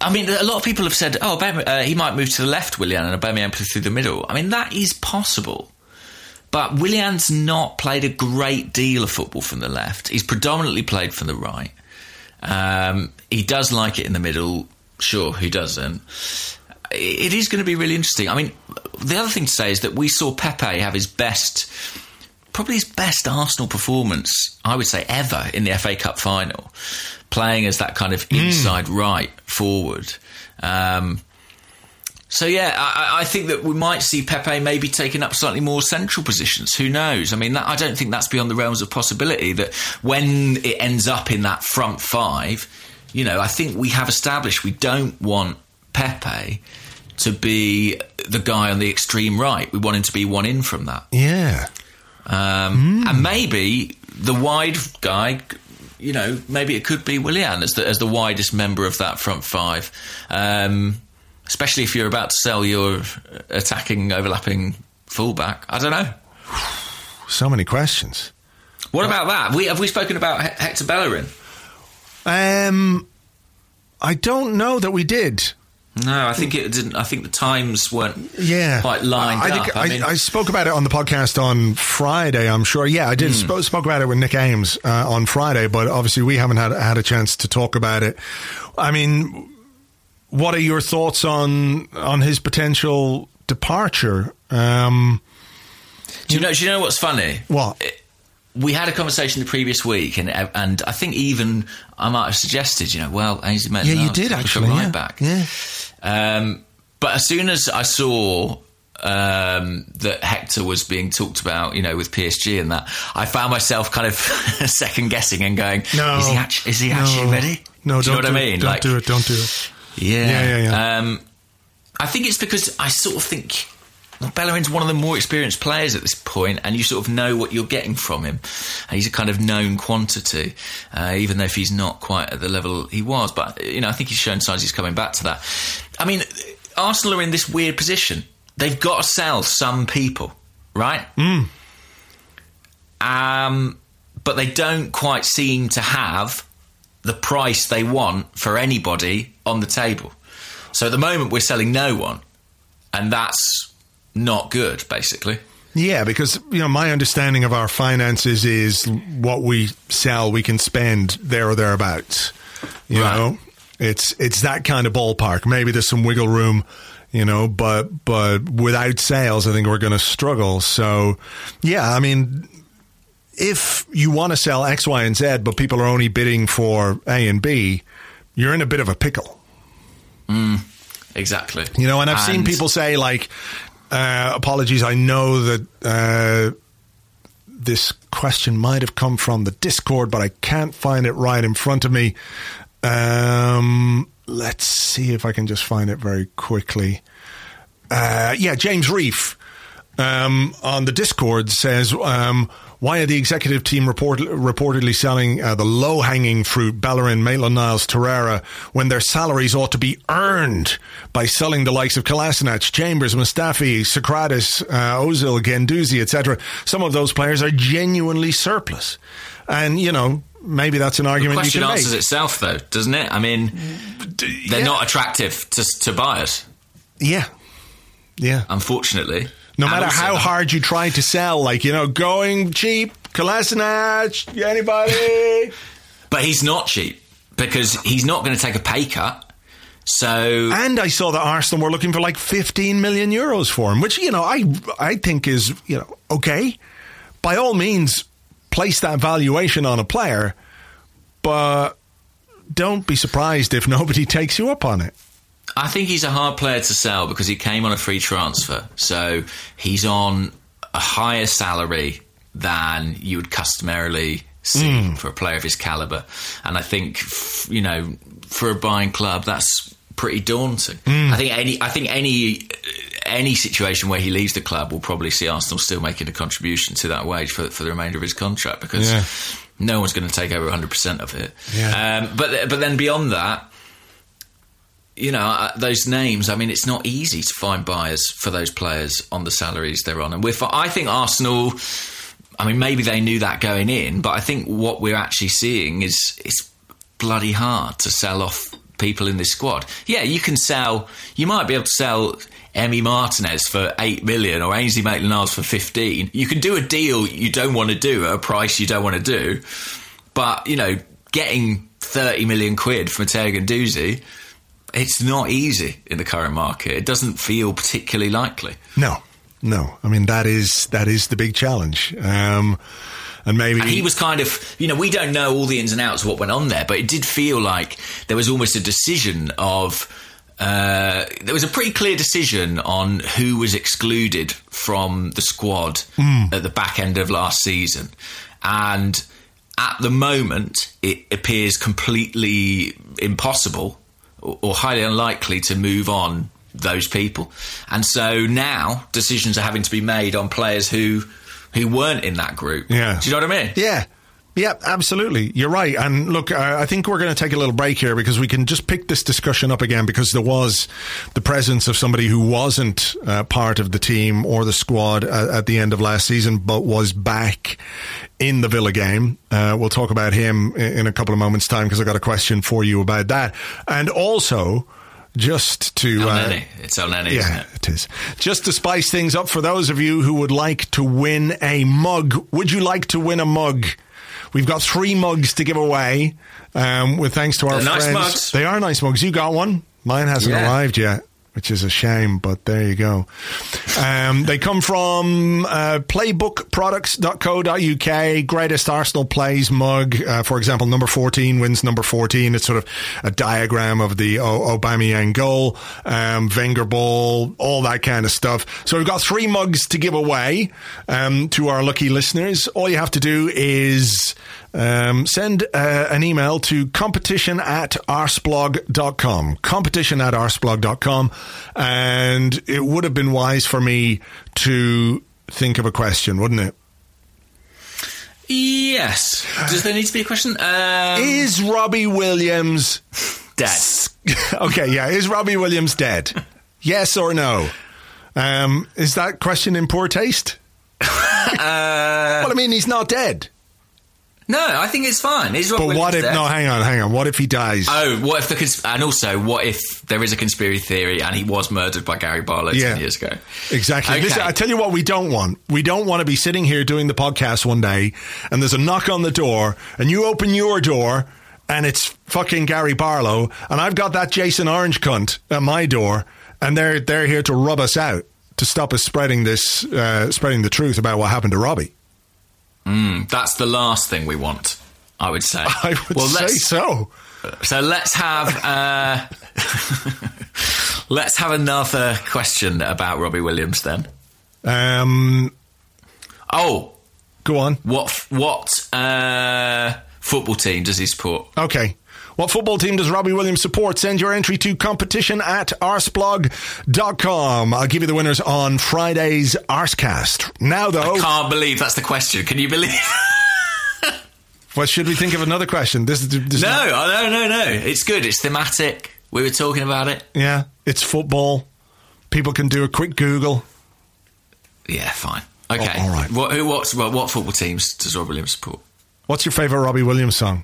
I mean, a lot of people have said, "Oh, uh, he might move to the left, Willian, and Aubameyang play through the middle." I mean, that is possible, but Willian's not played a great deal of football from the left. He's predominantly played from the right. Um, he does like it in the middle. Sure, who doesn't? It is going to be really interesting. I mean, the other thing to say is that we saw Pepe have his best probably his best Arsenal performance, I would say, ever in the FA Cup final, playing as that kind of inside right forward. Um, so yeah, I, I think that we might see Pepe maybe taking up slightly more central positions. Who knows? I mean, that, I don't think that's beyond the realms of possibility. That when it ends up in that front five, you know, I think we have established we don't want Pepe to be the guy on the extreme right. We want him to be one in from that. yeah. Um, And maybe the wide guy, you know, maybe it could be Willian as the, as the widest member of that front five. Um, especially if you're about to sell your attacking, overlapping fullback. I don't know. So many questions. What about that? We, have we spoken about Hector Bellerin? Um, I don't know that we did. No, I think it didn't. I think the times weren't Yeah, quite lined I, up. think I I, mean- I spoke about it on the podcast on Friday. I'm sure. Yeah, I did. Hmm. Spoke, spoke about it with Nick Ames uh, on Friday, but obviously we haven't had had a chance to talk about it. I mean, what are your thoughts on on his potential departure? Um, Do you know? Do you know what's funny? what? we had a conversation the previous week, and and I think even I might have suggested, you know, well, Ainsley Maitland Yeah, you did actually. right yeah. back. Yeah. Um, but as soon as I saw um, that Hector was being talked about, you know, with PSG and that, I found myself kind of second guessing and going, No. is he actually, is he actually No. ready? No, do you don't know what do I mean? It. Don't do it. Don't do it. Yeah, Yeah, yeah, yeah. Um, I think it's because I sort of think Bellerin's one of the more experienced players at this point, and you sort of know what you're getting from him. He's a kind of known quantity, uh, even though if he's not quite at the level he was. But you know, I think he's shown signs he's coming back to that. I mean, Arsenal are in this weird position. They've got to sell some people, right? Um, but they don't quite seem to have the price they want for anybody on the table. So at the moment, we're selling no one, and that's not good, basically. Yeah, because you know my understanding of our finances is what we sell, we can spend there or thereabouts. You Right. know, it's it's that kind of ballpark. Maybe there's some wiggle room, you know, but but without sales, I think we're going to struggle. So, yeah, I mean, if you want to sell X, Y, and Z, but people are only bidding for A and B, you're in a bit of a pickle. Exactly. You know, and I've seen people say like uh, apologies. I know that uh, this question might have come from the Discord, but I can't find it right in front of me. Um, let's see if I can just find it very quickly. Uh, yeah, James Reef um, on the Discord says, um, why are the executive team report- reportedly selling uh, the low hanging fruit, Bellerin, Maitland Niles, Torreira, when their salaries ought to be earned by selling the likes of Kolasinac, Chambers, Mustafi, Sokratis, uh, Ozil, Guendouzi, etc.? Some of those players are genuinely surplus. And, you know, maybe that's an argument the question you can answers make. itself, though, doesn't it? I mean, they're yeah. not attractive to, to buyers, Yeah. Yeah. unfortunately. No matter how hard you try to sell, like, you know, going cheap, Kolasinac, anybody? But he's not cheap because he's not going to take a pay cut. So and I saw that Arsenal were looking for like 15 million euros for him, which, you know, I, I think is, you know, okay. By all means, place that valuation on a player, but don't be surprised if nobody takes you up on it. I think he's a hard player to sell because he came on a free transfer. So he's on a higher salary than you would customarily see hmm. for a player of his caliber. And I think, you know, for a buying club, that's pretty daunting. I think any, I think any, any situation where he leaves the club will probably see Arsenal still making a contribution to that wage for, for the remainder of his contract because Yeah. no one's going to take over 100% of it. Yeah. Um, but, but then beyond that, you know, uh, those names, I mean, it's not easy to find buyers for those players on the salaries they're on. And with, I think Arsenal, I mean, maybe they knew that going in, but I think what we're actually seeing is it's bloody hard to sell off people in this squad. Yeah, you can sell, you might be able to sell Emi Martinez for 8 million or Ainsley Maitland Niles for 15. You can do a deal you don't want to do at a price you don't want to do. But, you know, getting 30 million quid from Matteo Guendouzi, it's not easy in the current market. It doesn't feel particularly likely. No, no. I mean, that is, that is the big challenge. Um, and maybe And he was kind of, you know, we don't know all the ins and outs of what went on there, but it did feel like there was almost a decision of. Uh, there was a pretty clear decision on who was excluded from the squad at the back end of last season. And at the moment, it appears completely impossible or, or highly unlikely to move on those people. And so now decisions are having to be made on players who who weren't in that group. Yeah. Do you know what I mean? Yeah. Yeah, absolutely. You're right. And look, I I think we're going to take a little break here because we can just pick this discussion up again because there was the presence of somebody who wasn't uh, part of the team or the squad at, at the end of last season, but was back in the Villa game. Uh, we'll talk about him in, in a couple of moments' time because I got a question for you about that. And also, just to. El uh, It's El isn't yeah, it? it is. Just to spice things up for those of you who would like to win a mug, would you like to win a mug? We've got three mugs to give away. Um, with thanks to our They're nice friends. mugs. They are nice mugs. You got one. Mine hasn't Yeah. arrived yet, which is a shame. But there you go. Um, they come from uh, playbookproducts.co.uk. Greatest Arsenal plays mug. Uh, for example, number fourteen wins number fourteen. It's sort of a diagram of the o- Aubameyang goal, um, Wenger ball, all that kind of stuff. So we've got three mugs to give away um, to our lucky listeners. All you have to do is um, send uh, an email to competition at arseblog.com. Competition at arseblog.com. And it would have been wise for me to think of a question, wouldn't it? Yes. Does there need to be a question? Um, Is Robbie Williams dead. okay? Yeah, is Robbie Williams dead? yes or no? Um, is that question in poor taste? Uh, well, I mean, he's not dead. No, I think it's fine. Rob But Williams what if? dead? No, hang on, hang on. What if he dies? Oh, what if the cons- and also what if there is a conspiracy theory and he was murdered by Gary Barlow Yeah. ten years ago? Exactly. Okay. Listen, I tell you what, we don't want. We don't want to be sitting here doing the podcast one day, and there's a knock on the door, and you open your door, and it's fucking Gary Barlow, and I've got that Jason Orange cunt at my door, and they're they're here to rub us out to stop us spreading this, uh, spreading the truth about what happened to Robbie. That's the last thing we want. I would say. I would well, say so. So let's have uh, Let's have another question about Robbie Williams then. Um, Oh, go on. what what uh, football team does he support? Okay. What football team does Robbie Williams support? Send your entry to competition at arseblog.com. I'll give you the winners on Friday's Arsecast. Now, though, I Can't believe that's the question. Can you believe? what should we think of another question? This this no, oh, no, no, no. It's good. It's thematic. We were talking about it. Yeah, it's football. People can do a quick Google. Yeah, fine. Okay. Oh, all right. What who what, what football teams does Robbie Williams support? What's your favorite Robbie Williams song?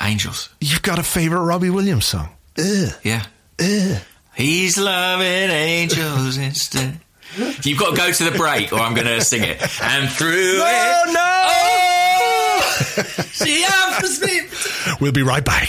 Angels. You've got a favorite Robbie Williams song. Ugh. Yeah. Ugh. He's loving angels instead. You've got to go to the break, or I'm going to sing it. And through it, no! Oh, she offers me. We'll be right back.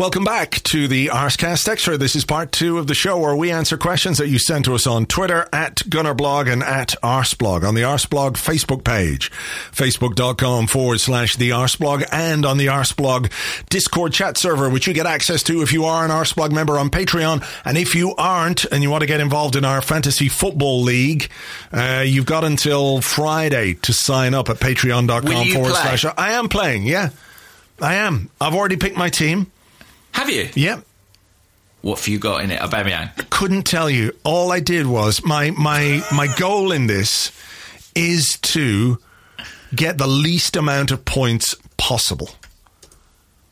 Welcome back to the Arsecast Extra. This is part two of the show where we answer questions that you send to us on Twitter at Gunnerblog and at Arseblog on the Arseblog Facebook page, facebook.com forward slash the Arseblog and on the Arseblog Discord chat server, which you get access to if you are an Arseblog member on Patreon. And if you aren't and you want to get involved in our fantasy football league, uh, you've got until Friday to sign up at patreon.com forward play? slash. I am playing, yeah. I am. I've already picked my team. Have you? Yep. What have you got in it? Aubameyang. couldn't tell you. All I did was my my my goal in this is to get the least amount of points possible.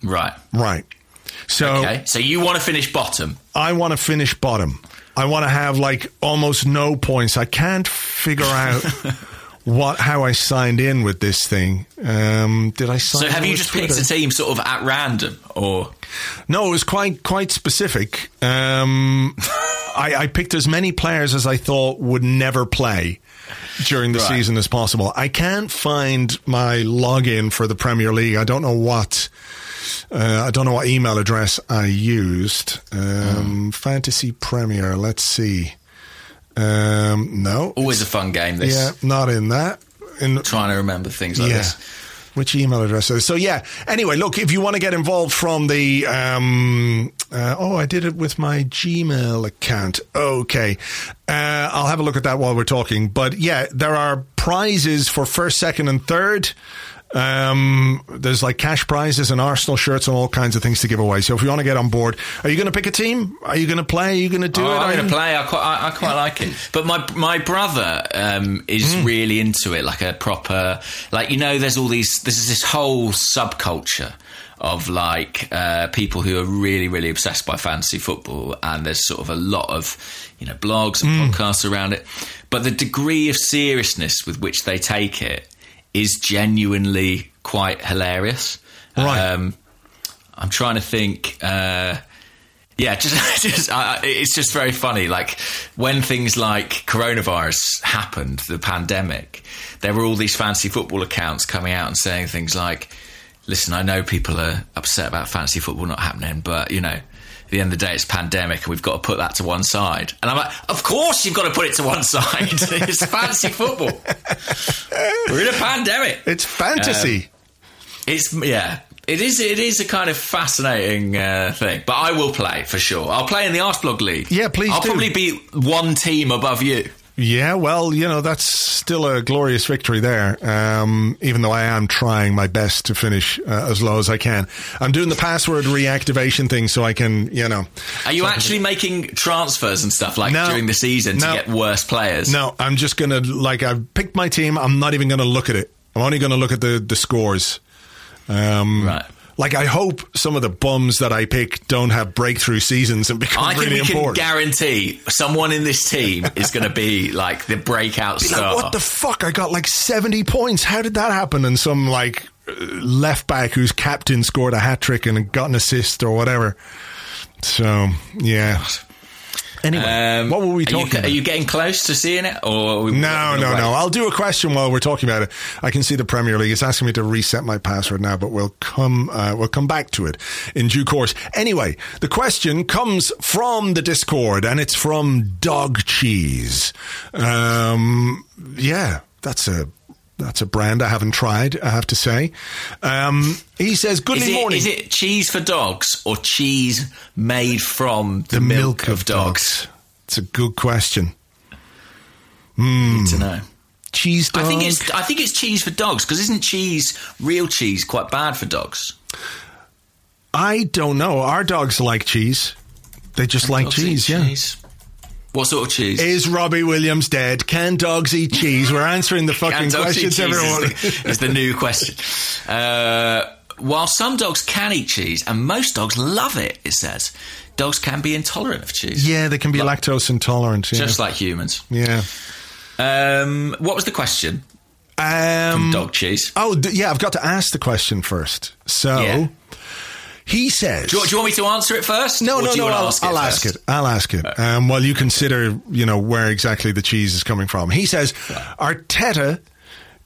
Right. Right. So Okay. So you want to finish bottom? I want to finish bottom. I want to have like almost no points. I can't figure out what how I signed in with this thing. Um, did I sign? So have in you just Twitter? picked a team sort of at random, or No, it was quite quite specific. Um, I, I picked as many players as I thought would never play during the Right. season as possible. I can't find my login for the Premier League. I don't know what. Uh, I don't know what email address I used. Um, Fantasy Premier. Let's see. Um, no, always a fun game? This yeah, not in that. In trying to remember things like yeah. this. Which email address is? So yeah. Anyway, look, if you want to get involved from the, um, uh, oh, I did it with my Gmail account. Okay. Uh, I'll have a look at that while we're talking. But yeah, there are prizes for first, second, and third. Um, there's like cash prizes and Arsenal shirts and all kinds of things to give away. So if you want to get on board, are you going to pick a team? Are you going to play? Are you going to do Oh, it? I'm going to play. I quite, I, I quite like it. But my my brother um, is Hmm. really into it, like a proper, like you know, there's all these. There's this whole subculture of like uh, people who are really, really obsessed by fantasy football, and there's sort of a lot of you know blogs and podcasts around it. But the degree of seriousness with which they take it is genuinely quite hilarious. Right. Um, I'm trying to think. Uh, yeah, just, just uh, it's just very funny. Like when things like coronavirus happened, the pandemic, there were all these fancy football accounts coming out and saying things like, "Listen, I know people are upset about fantasy football not happening, but you know." At the end of the day, it's pandemic, and we've got to put that to one side. And I'm like, of course you've got to put it to one side. it's fancy football. We're in a pandemic. It's fantasy. It's yeah. It is. It is a kind of fascinating uh, thing. But I will play for sure. I'll play in the Arseblog League. Yeah, please I'll do. probably be one team above you. Yeah, well, you know, that's still a glorious victory there. Um, even though I am trying my best to finish uh, as low as I can. I'm doing the password reactivation thing so I can, you know. Are you actually making transfers and stuff like No. during the season No. to get worse players? No, I'm just going to, like, I've picked my team. I'm not even going to look at it. I'm only going to look at the, the scores. Um, Right. Like, I hope some of the bums that I pick don't have breakthrough seasons and become I think really we can guarantee someone in this team is going to be like the breakout Be star. like, what the fuck? I got like 70 points. How did that happen? And some like left back whose captain scored a hat trick and got an assist or whatever. So, yeah. Anyway, Um, what were we are talking you, about? Are you getting close to seeing it, or we no, no, wait? no. I'll do a question while we're talking about it. I can see the Premier League. It's asking me to reset my password now, but we'll come uh, we'll come back to it in due course. Anyway, the question comes from the Discord, and it's from Dog Cheese. Um, yeah, that's a that's a brand I haven't tried. I have to say. Um, he says, "Good Is it, morning." is it cheese for dogs or cheese made from the, milk, of dogs? It's a good question. Need to know. Cheese dog. I think it's I think it's cheese for dogs because isn't cheese real cheese quite bad for dogs? I don't know. Our dogs like cheese. They just like cheese, yeah. cheese. What sort of cheese? Is Robbie Williams dead? Can dogs eat cheese? We're answering the fucking questions, everyone. Is the, is the new question. Uh, while some dogs can eat cheese, and most dogs love it, it says, dogs can be intolerant of cheese. yeah, they can be Like- lactose intolerant. Yeah. Just like humans. yeah. Um, what was the question? Um, Dog cheese. Oh, d- yeah. I've got to ask the question first. So Yeah. He says. Do you, do you want me to answer it first? No, no, no. I'll, ask it I'll first? ask it. I'll ask it. Um, while you consider, you know, where exactly the cheese is coming from. He says Arteta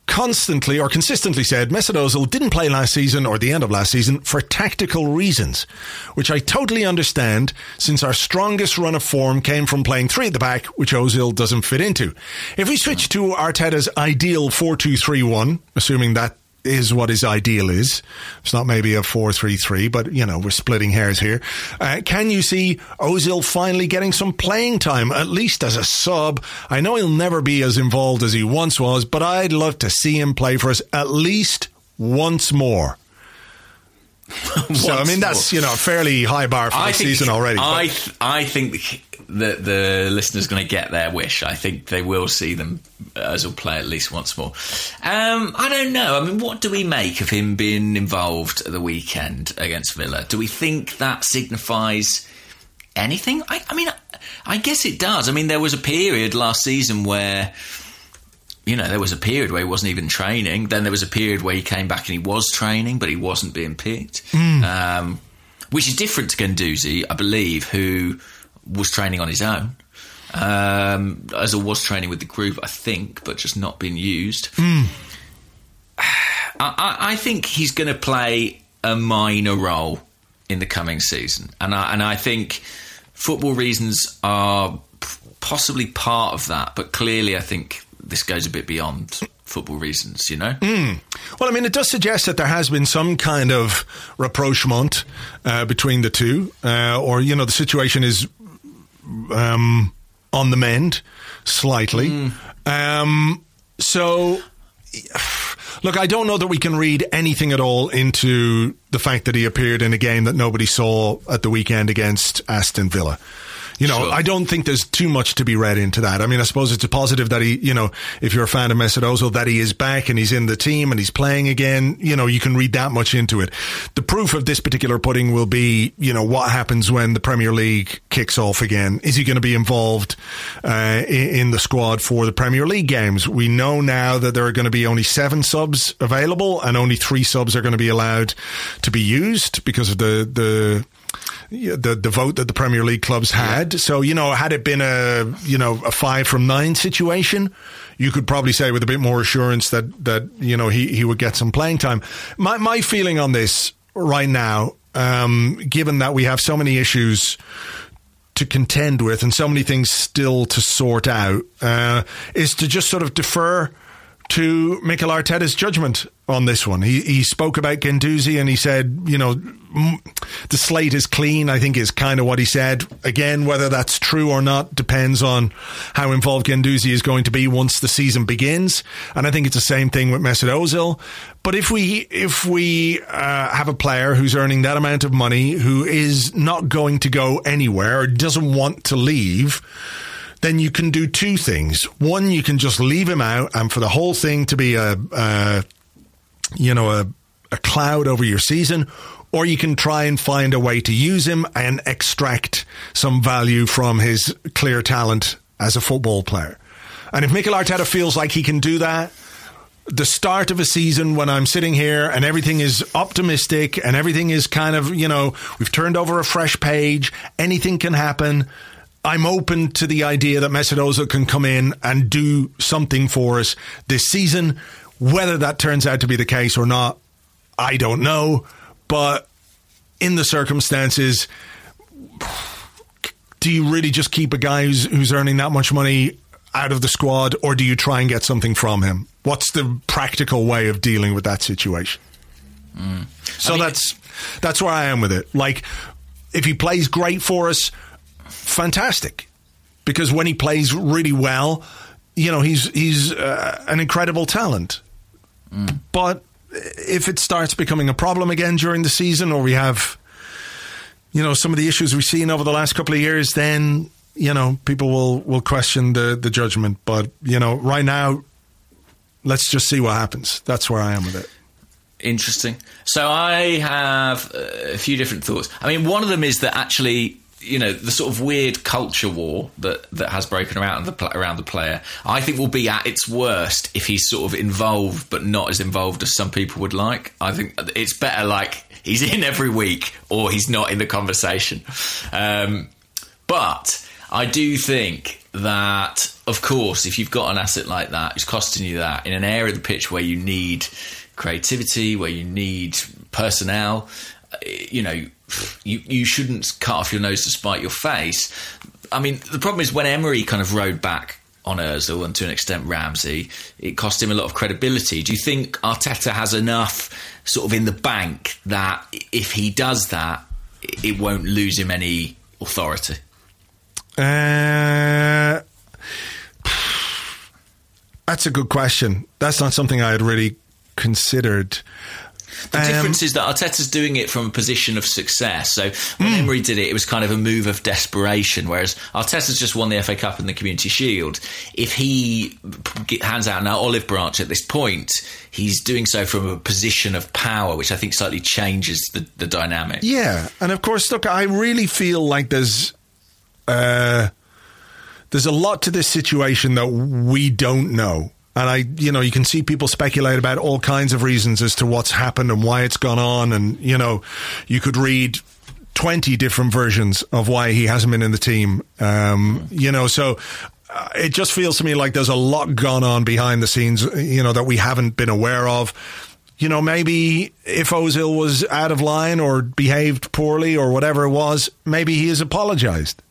constantly or consistently said Mesut Ozil didn't play last season or the end of last season for tactical reasons, which I totally understand since our strongest run of form came from playing three at the back, which Ozil doesn't fit into. If we switch to Arteta's ideal 4-2-3-1, assuming that is what his ideal is. It's not maybe a 4-3-3, but you know, we're splitting hairs here. Uh, can you see Ozil finally getting some playing time, at least as a sub? I know he'll never be as involved as he once was, but I'd love to see him play for us at least once more. so, I mean, that's, you know, a fairly high bar for the season already. I th- I think that the listeners going to get their wish. I think they will see them as will play at least once more. Um, I don't know. I mean, what do we make of him being involved at the weekend against Villa? Do we think that signifies anything? I, I mean, I guess it does. I mean, there was a period last season where. You know, there was a period where he wasn't even training. Then there was a period where he came back and he was training, but he wasn't being picked. Um, which is different to Guendouzi, I believe, who was training on his own. Um, Ozil was training with the group, I think, but just not being used. I, I, I think he's going to play a minor role in the coming season, and I, and I think football reasons are p- possibly part of that, but clearly, I think this goes a bit beyond football reasons. You know, Well, I mean, it does suggest that there has been some kind of rapprochement uh, between the two, uh, or you know, the situation is um, on the mend slightly. Um, so, look, I don't know that we can read anything at all into the fact that he appeared in a game that nobody saw at the weekend against Aston Villa. You know, Sure. I don't think there's too much to be read into that. I mean, I suppose it's a positive that he, you know, if you're a fan of Mesut Ozil, that he is back and he's in the team and he's playing again. You know, you can read that much into it. The proof of this particular pudding will be, you know, what happens when the Premier League kicks off again. Is he going to be involved uh, in, in the squad for the Premier League games? We know now that there are going to be only seven subs available and only three subs are going to be allowed to be used because of the the the the vote that the Premier League clubs had. So you know, had it been a you know a five from nine situation, you could probably say with a bit more assurance that that you know he he would get some playing time. My my feeling on this right now um, given that we have so many issues to contend with and so many things still to sort out, uh, is to just sort of defer to Mikel Arteta's judgment on this one. He he spoke about Guendouzi and he said, you know, the slate is clean. I think is kind of what he said. Again, whether that's true or not depends on how involved Guendouzi is going to be once the season begins. And I think it's the same thing with Mesut Ozil. But if we if we uh, have a player who's earning that amount of money, who is not going to go anywhere or doesn't want to leave then you can do two things. One, you can just leave him out, and for the whole thing to be a, a you know, a, a cloud over your season, or you can try and find a way to use him and extract some value from his clear talent as a football player. And if Mikel Arteta feels like he can do that, the start of a season when I'm sitting here and everything is optimistic and everything is kind of, you know, we've turned over a fresh page, anything can happen. I'm open to the idea that Mesut Ozil can come in and do something for us this season. Whether that turns out to be the case or not, I don't know. But in the circumstances, do you really just keep a guy who's, who's earning that much money out of the squad, or do you try and get something from him? What's the practical way of dealing with that situation? Mm. So I mean, that's that's where I am with it. Like, if he plays great for us, fantastic because when he plays really well, you know, he's he's uh, an incredible talent. Mm. But if it starts becoming a problem again during the season, or we have, you know, some of the issues we've seen over the last couple of years, then you know people will will question the the judgment. But you know, right now, let's just see what happens. That's where I am with it. Interesting. So I have a few different thoughts. I mean, one of them is that actually you know the sort of weird culture war that that has broken around the around the player, I think will be at its worst if he's sort of involved but not as involved as some people would like. I think it's better like he's in every week or he's not in the conversation. Um, but I do think that, of course, if you've got an asset like that, it's costing you that in an area of the pitch where you need creativity, where you need personnel, you know you you shouldn't cut off your nose to spite your face. I mean, the problem is when Emery kind of rode back on Özil and to an extent Ramsey, it cost him a lot of credibility. Do you think Arteta has enough sort of in the bank that if he does that, it won't lose him any authority? Uh, that's a good question. That's not something I had really considered. The um, difference is that Arteta's doing it from a position of success. So when mm. Emery did it, it was kind of a move of desperation, whereas Arteta's just won the FA Cup and the Community Shield. If he hands out an olive branch at this point, he's doing so from a position of power, which I think slightly changes the, the dynamic. Yeah, and of course, look, I really feel like there's. Uh, there's a lot to this situation that we don't know. And I, you know, you can see people speculate about all kinds of reasons as to what's happened and why it's gone on. And, you know, you could read 20 different versions of why he hasn't been in the team. Um, you know, so uh, it just feels to me like there's a lot gone on behind the scenes, you know, that we haven't been aware of. You know, maybe if Ozil was out of line or behaved poorly or whatever it was, maybe he has apologized.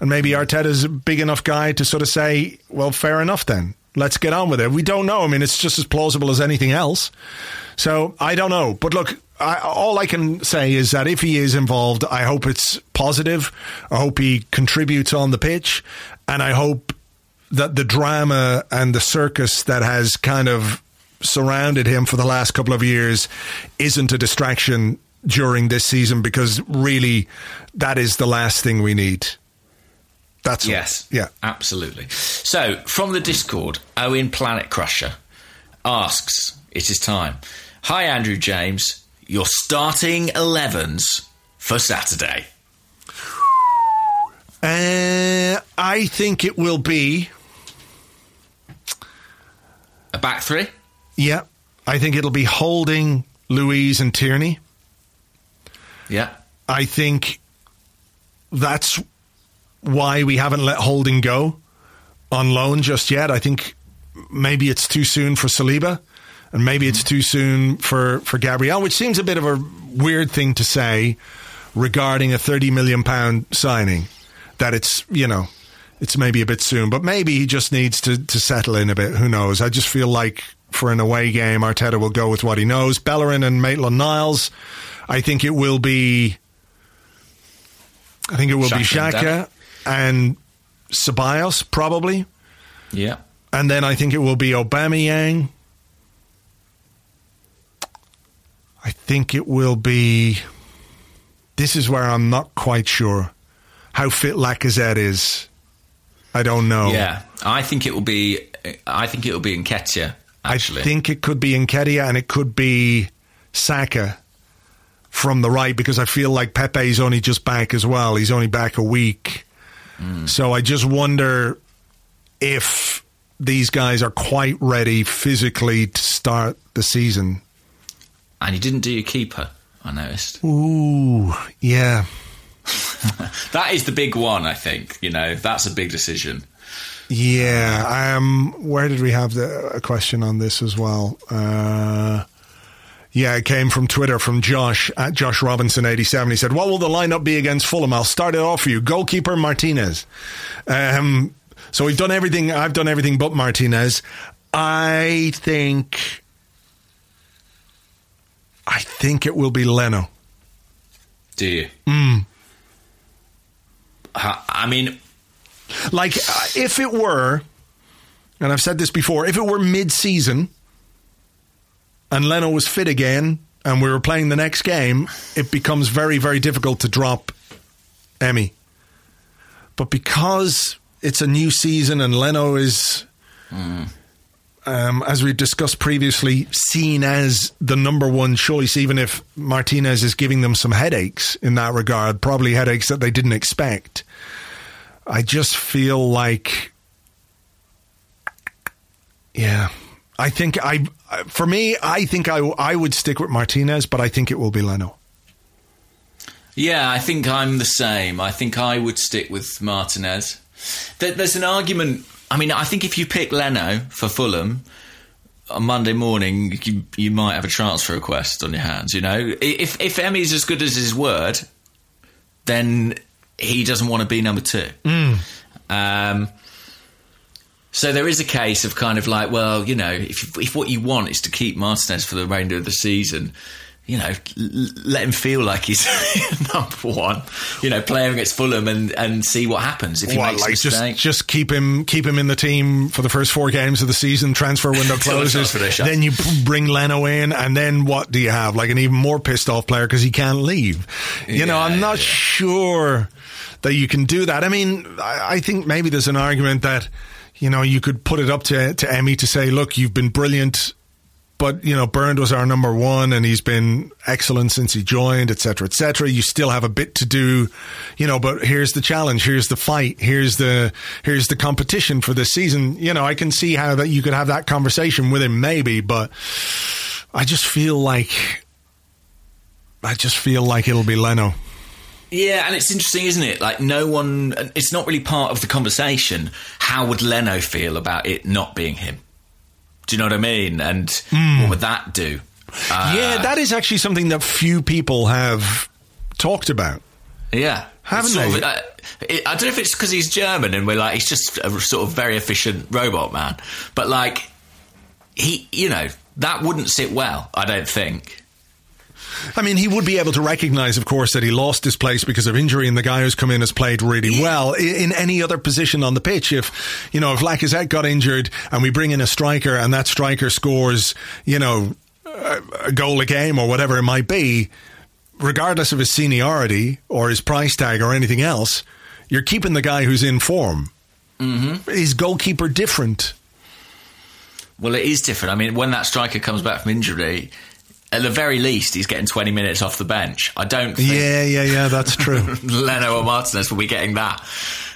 And maybe Arteta's a big enough guy to sort of say, well, fair enough then let's get on with it. We don't know. I mean, it's just as plausible as anything else. So I don't know. But look, I, all I can say is that if he is involved, I hope it's positive. I hope he contributes on the pitch. And I hope that the drama and the circus that has kind of surrounded him for the last couple of years isn't a distraction during this season because really that is the last thing we need. That's yes, all. yeah, absolutely. So from the Discord, Owen Planet Crusher asks, "It is time." Hi, Andrew James. Your starting 11s for Saturday. Uh, I think it will be a back three. Yeah, I think it'll be Holding, Luiz and Tierney. Yeah, I think that's why we haven't let Holding go on loan just yet. I think maybe it's too soon for Saliba. and maybe it's too soon for for Gabriel, which seems a bit of a weird thing to say regarding a thirty million pound signing. That it's you know it's maybe a bit soon, but maybe he just needs to to settle in a bit. Who knows? I just feel like for an away game, Arteta will go with what he knows. Bellerin and Maitland Niles. I think it will be. I think it will be Xhaka and Ceballos probably, Yeah. and then I think it will be Aubameyang. I think it will be. This is where I'm not quite sure how fit Lacazette is. I don't know. Yeah. I think it will be. I think it will be Nketiah. Actually, I think it could be Nketiah and it could be Saka from the right because I feel like Pepe's only just back as well. He's only back a week. So I just wonder if these guys are quite ready physically to start the season. and you didn't do your keeper. I noticed. Ooh, yeah. That is the big one. I think you know that's a big decision. Yeah. Um, where did we have the, a question on this as well? Uh, yeah, it came from Twitter from Josh at Josh Robinson eighty seven. He said, "What will the lineup be against Fulham?" I'll start it off for you. Goalkeeper Martinez. Um, so we've done everything. I've done everything but Martinez. I think. I think it will be Leno. Do you? Mm. I mean, Like, uh, if it were, and I've said this before, if it were mid season and Leno was fit again and we were playing the next game, it becomes very, very difficult to drop Emmy. But because it's a new season and Leno is, um, as we discussed previously, seen as the number one choice, even if Martinez is giving them some headaches in that regard, probably headaches that they didn't expect. I just feel like, yeah, I think I, for me, I think I, I would stick with Martinez, but I think it will be Leno. yeah, I think I'm the same. I think I would stick with Martinez. There, there's an argument. I mean, I think if you pick Leno for Fulham on Monday morning, you, you might have a transfer request on your hands. You know, if if Emmy's as good as his word, then he doesn't want to be number two. Um, so there is a case of kind of like, well, you know, if if what you want is to keep Martinez for the remainder of the season, you know, l- let him feel like he's number one. You know, playing against Fulham and, and see what happens if he What, makes like just just keep him keep him in the team for the first four games of the season. Transfer window closes. transfer day shuts. then you bring Leno in, and then what do you have? Like an even more pissed off player because he can't leave. You know, I'm not yeah. sure that you can do that. I mean, I, I think maybe there's an argument that you know you could put it up to to Emmy to say, look, you've been brilliant. But you know, Bernd was our number one, and he's been excellent since he joined, etc cetera, et cetera. You still have a bit to do, you know. But here's the challenge. Here's the fight. Here's the here's the competition for this season. You know, I can see how that you could have that conversation with him, maybe. But I just feel like I just feel like it'll be Leno. Yeah, and it's interesting, isn't it? Like, no one, it's not really part of the conversation. How would Leno feel about it not being him? Do you know what I mean? And what would that do? Uh, yeah, that is actually something that few people have talked about. Yeah. Haven't they? of, uh, it, I don't know if it's because he's German and we're like, he's just a sort of very efficient robot man. But like, he, you know, that wouldn't sit well, I don't think. I mean, he would be able to recognise, of course, that he lost his place because of injury, and the guy who's come in has played really well in any other position on the pitch. If you know, if Lacazette got injured and we bring in a striker, and that striker scores, you know, a a goal a game or whatever it might be, regardless of his seniority or his price tag or anything else, you're keeping the guy who's in form. Mm-hmm. Is goalkeeper different? Well, it is different. I mean, when that striker comes back from injury, at the very least, he's getting 20 minutes off the bench. I don't think Yeah, yeah, yeah. That's true. Leno or Martinez will be getting that.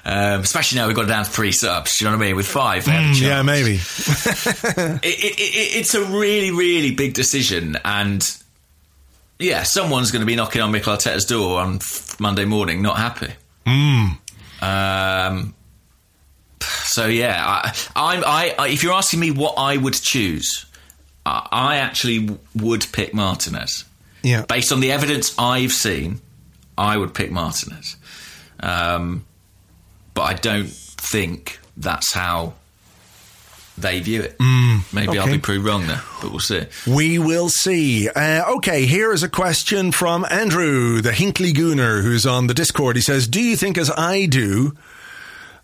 Um, especially now we've got down to three subs. Do you know what I mean? With five, they have a Mm, yeah, maybe. It, it, it, it's a really, really big decision, and yeah, someone's going to be knocking on Mikel Arteta's door on Monday morning, not happy. Um. So yeah, I, I'm. I, I if you're asking me what I would choose, I, actually would pick Martinez. Yeah. Based on the evidence I've seen, I would pick Martinez. Um, but I don't think that's how they view it. Maybe I'll be proved wrong there, but we'll see. We will see. Uh, okay, here is a question from Andrew, the Hinkley Gooner, who's on the Discord. He says, "Do you think, as I do,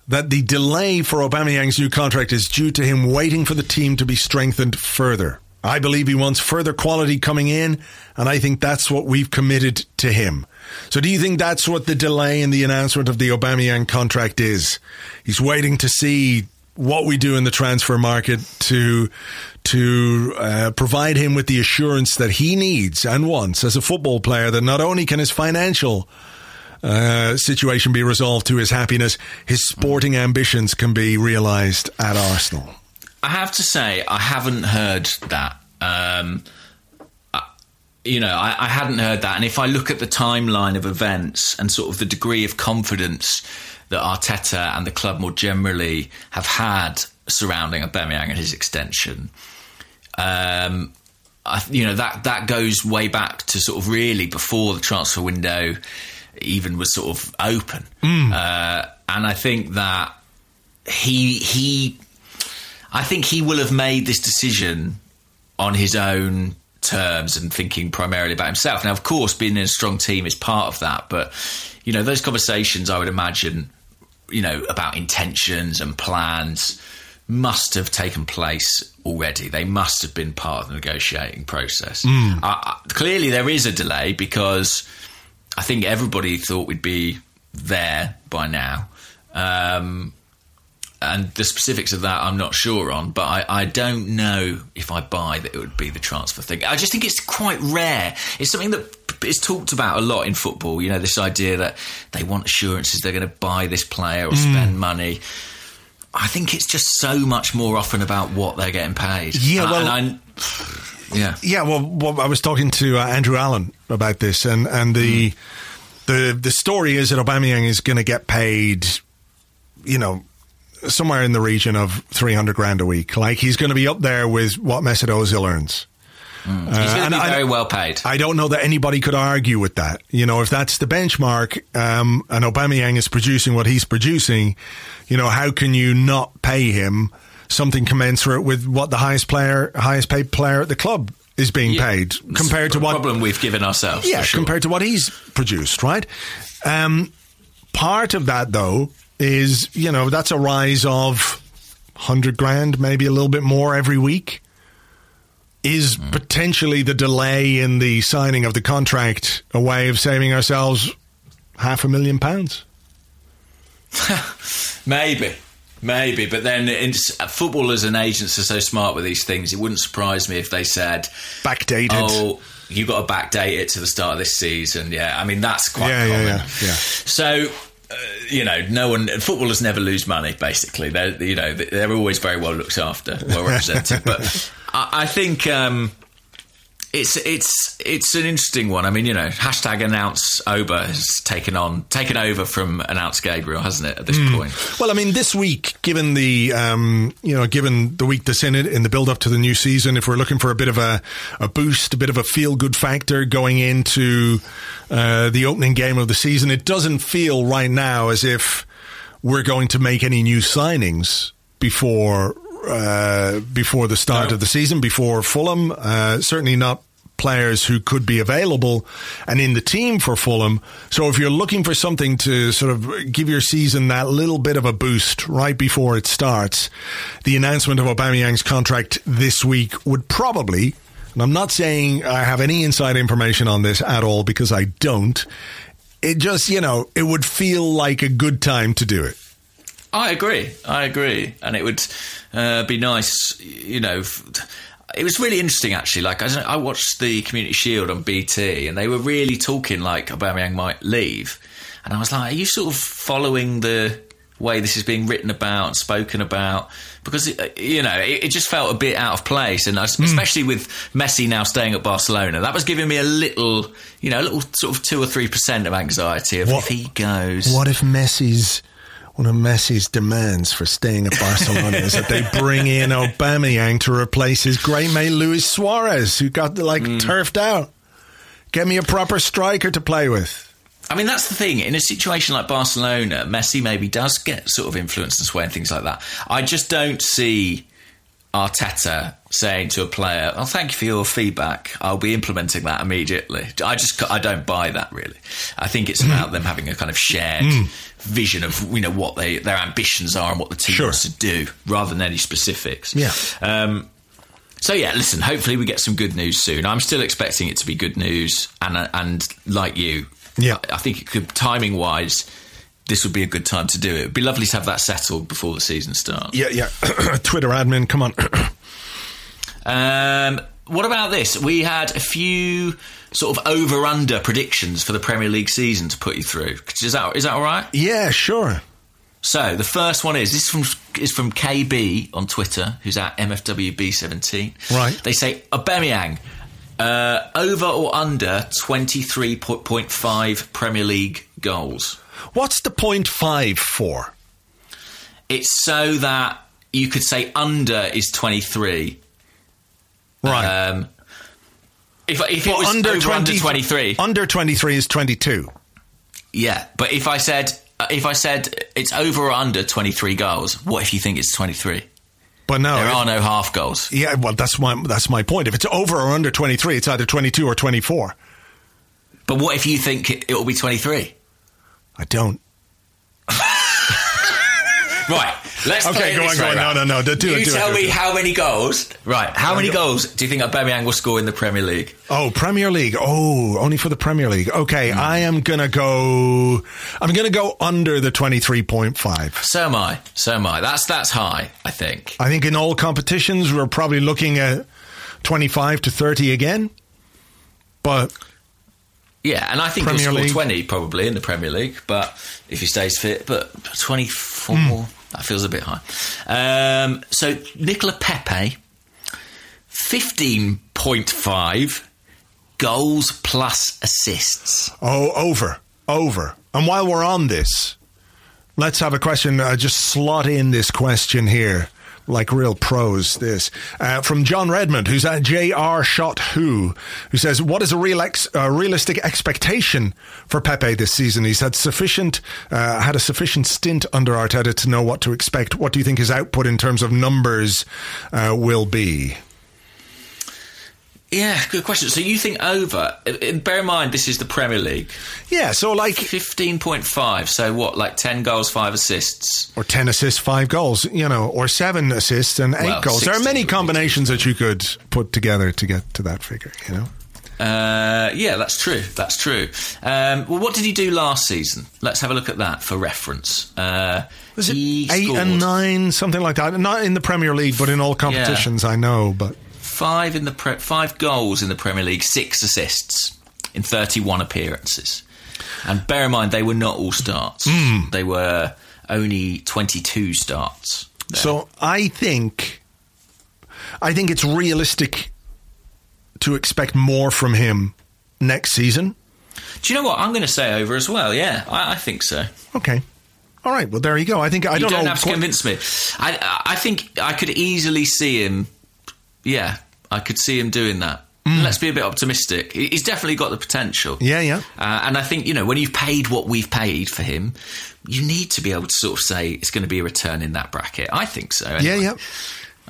that the delay for Aubameyang's new contract is due to him waiting for the team to be strengthened further? I believe he wants further quality coming in, and I think that's what we've committed to him." So, do you think that's what the delay in the announcement of the Aubameyang contract is? He's waiting to see what we do in the transfer market to to uh, provide him with the assurance that he needs and wants as a football player that not only can his financial uh, situation be resolved to his happiness, his sporting ambitions can be realised at Arsenal. I have to say, I haven't heard that. Um, I- you know, I, I hadn't heard that. And if I look at the timeline of events and sort of the degree of confidence that Arteta and the club more generally have had surrounding Aubameyang and his extension, um, I, you know that that goes way back to sort of really before the transfer window even was sort of open. Uh, and I think that he he I think he will have made this decision on his own terms and thinking primarily about himself. Now, of course, being in a strong team is part of that, but you know, those conversations I would imagine, you know, about intentions and plans must have taken place already. They must have been part of the negotiating process. I, I, clearly, there is a delay because I think everybody thought we'd be there by now. Um, and the specifics of that I'm not sure on, but I, I don't know if I buy that it would be the transfer thing. I just think it's quite rare. It's something that is talked about a lot in football. You know, this idea that they want assurances they're going to buy this player or spend money. I think it's just so much more often about what they're getting paid. Yeah, And I- well- I- yeah. Yeah, well, well I was talking to uh, Andrew Allen about this, and and the the the story is that Aubameyang is going to get paid, you know, somewhere in the region of three hundred grand a week. Like he's going to be up there with what Mesut Ozil earns. He's going Uh, to be I- very well paid. I don't know that anybody could argue with that. You know, if that's the benchmark, um, and Aubameyang is producing what he's producing, you know, how can you not pay him something commensurate with what the highest player, highest paid player at the club is being Yeah. paid compared to what problem we've given ourselves. yeah, sure. compared to what he's produced, right? Um, part of that, though, is you know that's a rise of hundred grand, maybe a little bit more every week. Is Hmm. potentially the delay in the signing of the contract a way of saving ourselves half a million pounds? Maybe. Maybe, but then in, footballers and agents are so smart with these things. It wouldn't surprise me if they said, Backdated. "Oh, you got to backdate it to the start of this season." Yeah, I mean that's quite Yeah, yeah, common. yeah, yeah. So, uh, you know, no one footballers never lose money. Basically, they're you know they're always very well looked after, well represented. but I, I think um, it's it's it's an interesting one. I mean, you know, hashtag announce Oba has taken on taken over from announce Gabriel, hasn't it? At this point, Well, I mean, this week, given the um, you know, given the week that's in it in the build up to the new season, if we're looking for a bit of a, a boost, a bit of a feel good factor going into uh, the opening game of the season, it doesn't feel right now as if we're going to make any new signings before uh, before the start No. of the season, before Fulham. Uh, certainly not players who could be available and in the team for Fulham. So if you're looking for something to sort of give your season that little bit of a boost right before it starts, the announcement of Aubameyang's contract this week would probably, and I'm not saying I have any inside information on this at all because I don't. It just, you know, it would feel like a good time to do it. I agree. I agree, and it would uh, be nice. You know, f- it was really interesting actually. Like I, don't I watched the Community Shield on BT, and they were really talking like Aubameyang might leave, and I was like, "Are you sort of following the way this is being written about and spoken about?" Because it, you know, it, it just felt a bit out of place, and I, especially with Messi now staying at Barcelona, that was giving me a little, you know, a little sort of two or three percent of anxiety of What- if he goes. What if Messi's one of Messi's demands for staying at Barcelona is that they bring in Aubameyang to replace his great mate Luis Suarez, who got like hmm. turfed out. Get me a proper striker to play with. I mean, that's the thing. In a situation like Barcelona, Messi maybe does get sort of influence and sway and things like that. I just don't see Arteta saying to a player, "Oh, thank you for your feedback. I'll be implementing that immediately." I just I don't buy that really. I think it's about them having a kind of shared hmm. Vision of you know what they their ambitions are and what the team Sure. wants to do, rather than any specifics. Yeah. Um, so yeah, listen. Hopefully, we get some good news soon. I'm still expecting it to be good news, and uh, and like you, Yeah. I think it could timing wise, this would be a good time to do it. It'd be lovely to have that settled before the season starts. Yeah, yeah. Twitter admin, come on. Um, what about this? We had a few sort of over under predictions for the Premier League season to put you through. Is that is that all right? yeah, sure. So the first one is this is from is from KB on Twitter, who's at MFWB17. Right. They say Aubameyang uh, over or under twenty three point five Premier League goals. What's the point five for? It's so that you could say under is twenty three. Right. Um, if if it was under, over 20, under twenty three, Under 23 is 22. yeah. But if I said uh, if I said it's over or under twenty three goals, what if you think it's twenty three? But no. There are no half goals. yeah, well, that's my, that's my point. If it's over or under 23, it's either 22 or 24. But what if you think it, it will be twenty three? I don't. Right. Let's Okay, go on, go on. No, no, no, do- do you it, do it, tell do me it. how many goals. Right. How many goals do you think Aubameyang will score in the Premier League? Oh, Premier League. Oh, only for the Premier League. Okay, Hmm. I am going to go. I'm going to go under the 23.5. So am I. So am I. That's that's high. I think. I think in all competitions, we're probably looking at 25 to 30 again. But Yeah, and I think Premier he'll score League. twenty probably in the Premier League, but if he stays fit, but twenty four Hmm. that feels a bit high. Um, so Nicola Pepe, fifteen point five goals plus assists. Oh, over, over. And while we're on this, let's have a question. Uh, just slot in this question here, like real pros. This uh, from John Redmond, who's at JR Shot Who, who says, "What is a real ex- uh, realistic expectation for Pepe this season? He's had sufficient, uh, had a sufficient stint under Arteta to know what to expect. What do you think his output in terms of numbers uh, will be?" Yeah, good question. So you think over? uh, uh, Bear in mind, this is the Premier League. Yeah, so like Fifteen point five. So what? Like ten goals, five assists. or 10 assists, 5 goals, you know, or 7 assists and 8 Well, goals. There are many combinations that you could put together to get to that figure, you know. Uh, yeah, that's true. That's true. Um, well, what did he do last season? Let's have a look at that for reference. Uh, Was it 8 scored and 9, something like that? Not in the Premier League, but in all competitions, I know, but five in the pre- five goals in the Premier League, six assists in thirty-one appearances. And bear in mind, they were not all starts. Hmm. They were only twenty-two starts. so I think I think it's realistic to expect more from him next season. Do you know what? I'm going to say over as well. Yeah, I, I think so. Okay. All right, well there you go. I think I don't, don't know have to convince me. I, I think I could easily see him. Yeah, I could see him doing that. Let's be a bit optimistic. He's definitely got the potential. Mm. Yeah, yeah. Uh, and I think you know when you've paid what we've paid for him, you need to be able to sort of say it's going to be a return in that bracket. I think so. Yeah, anyway. yeah.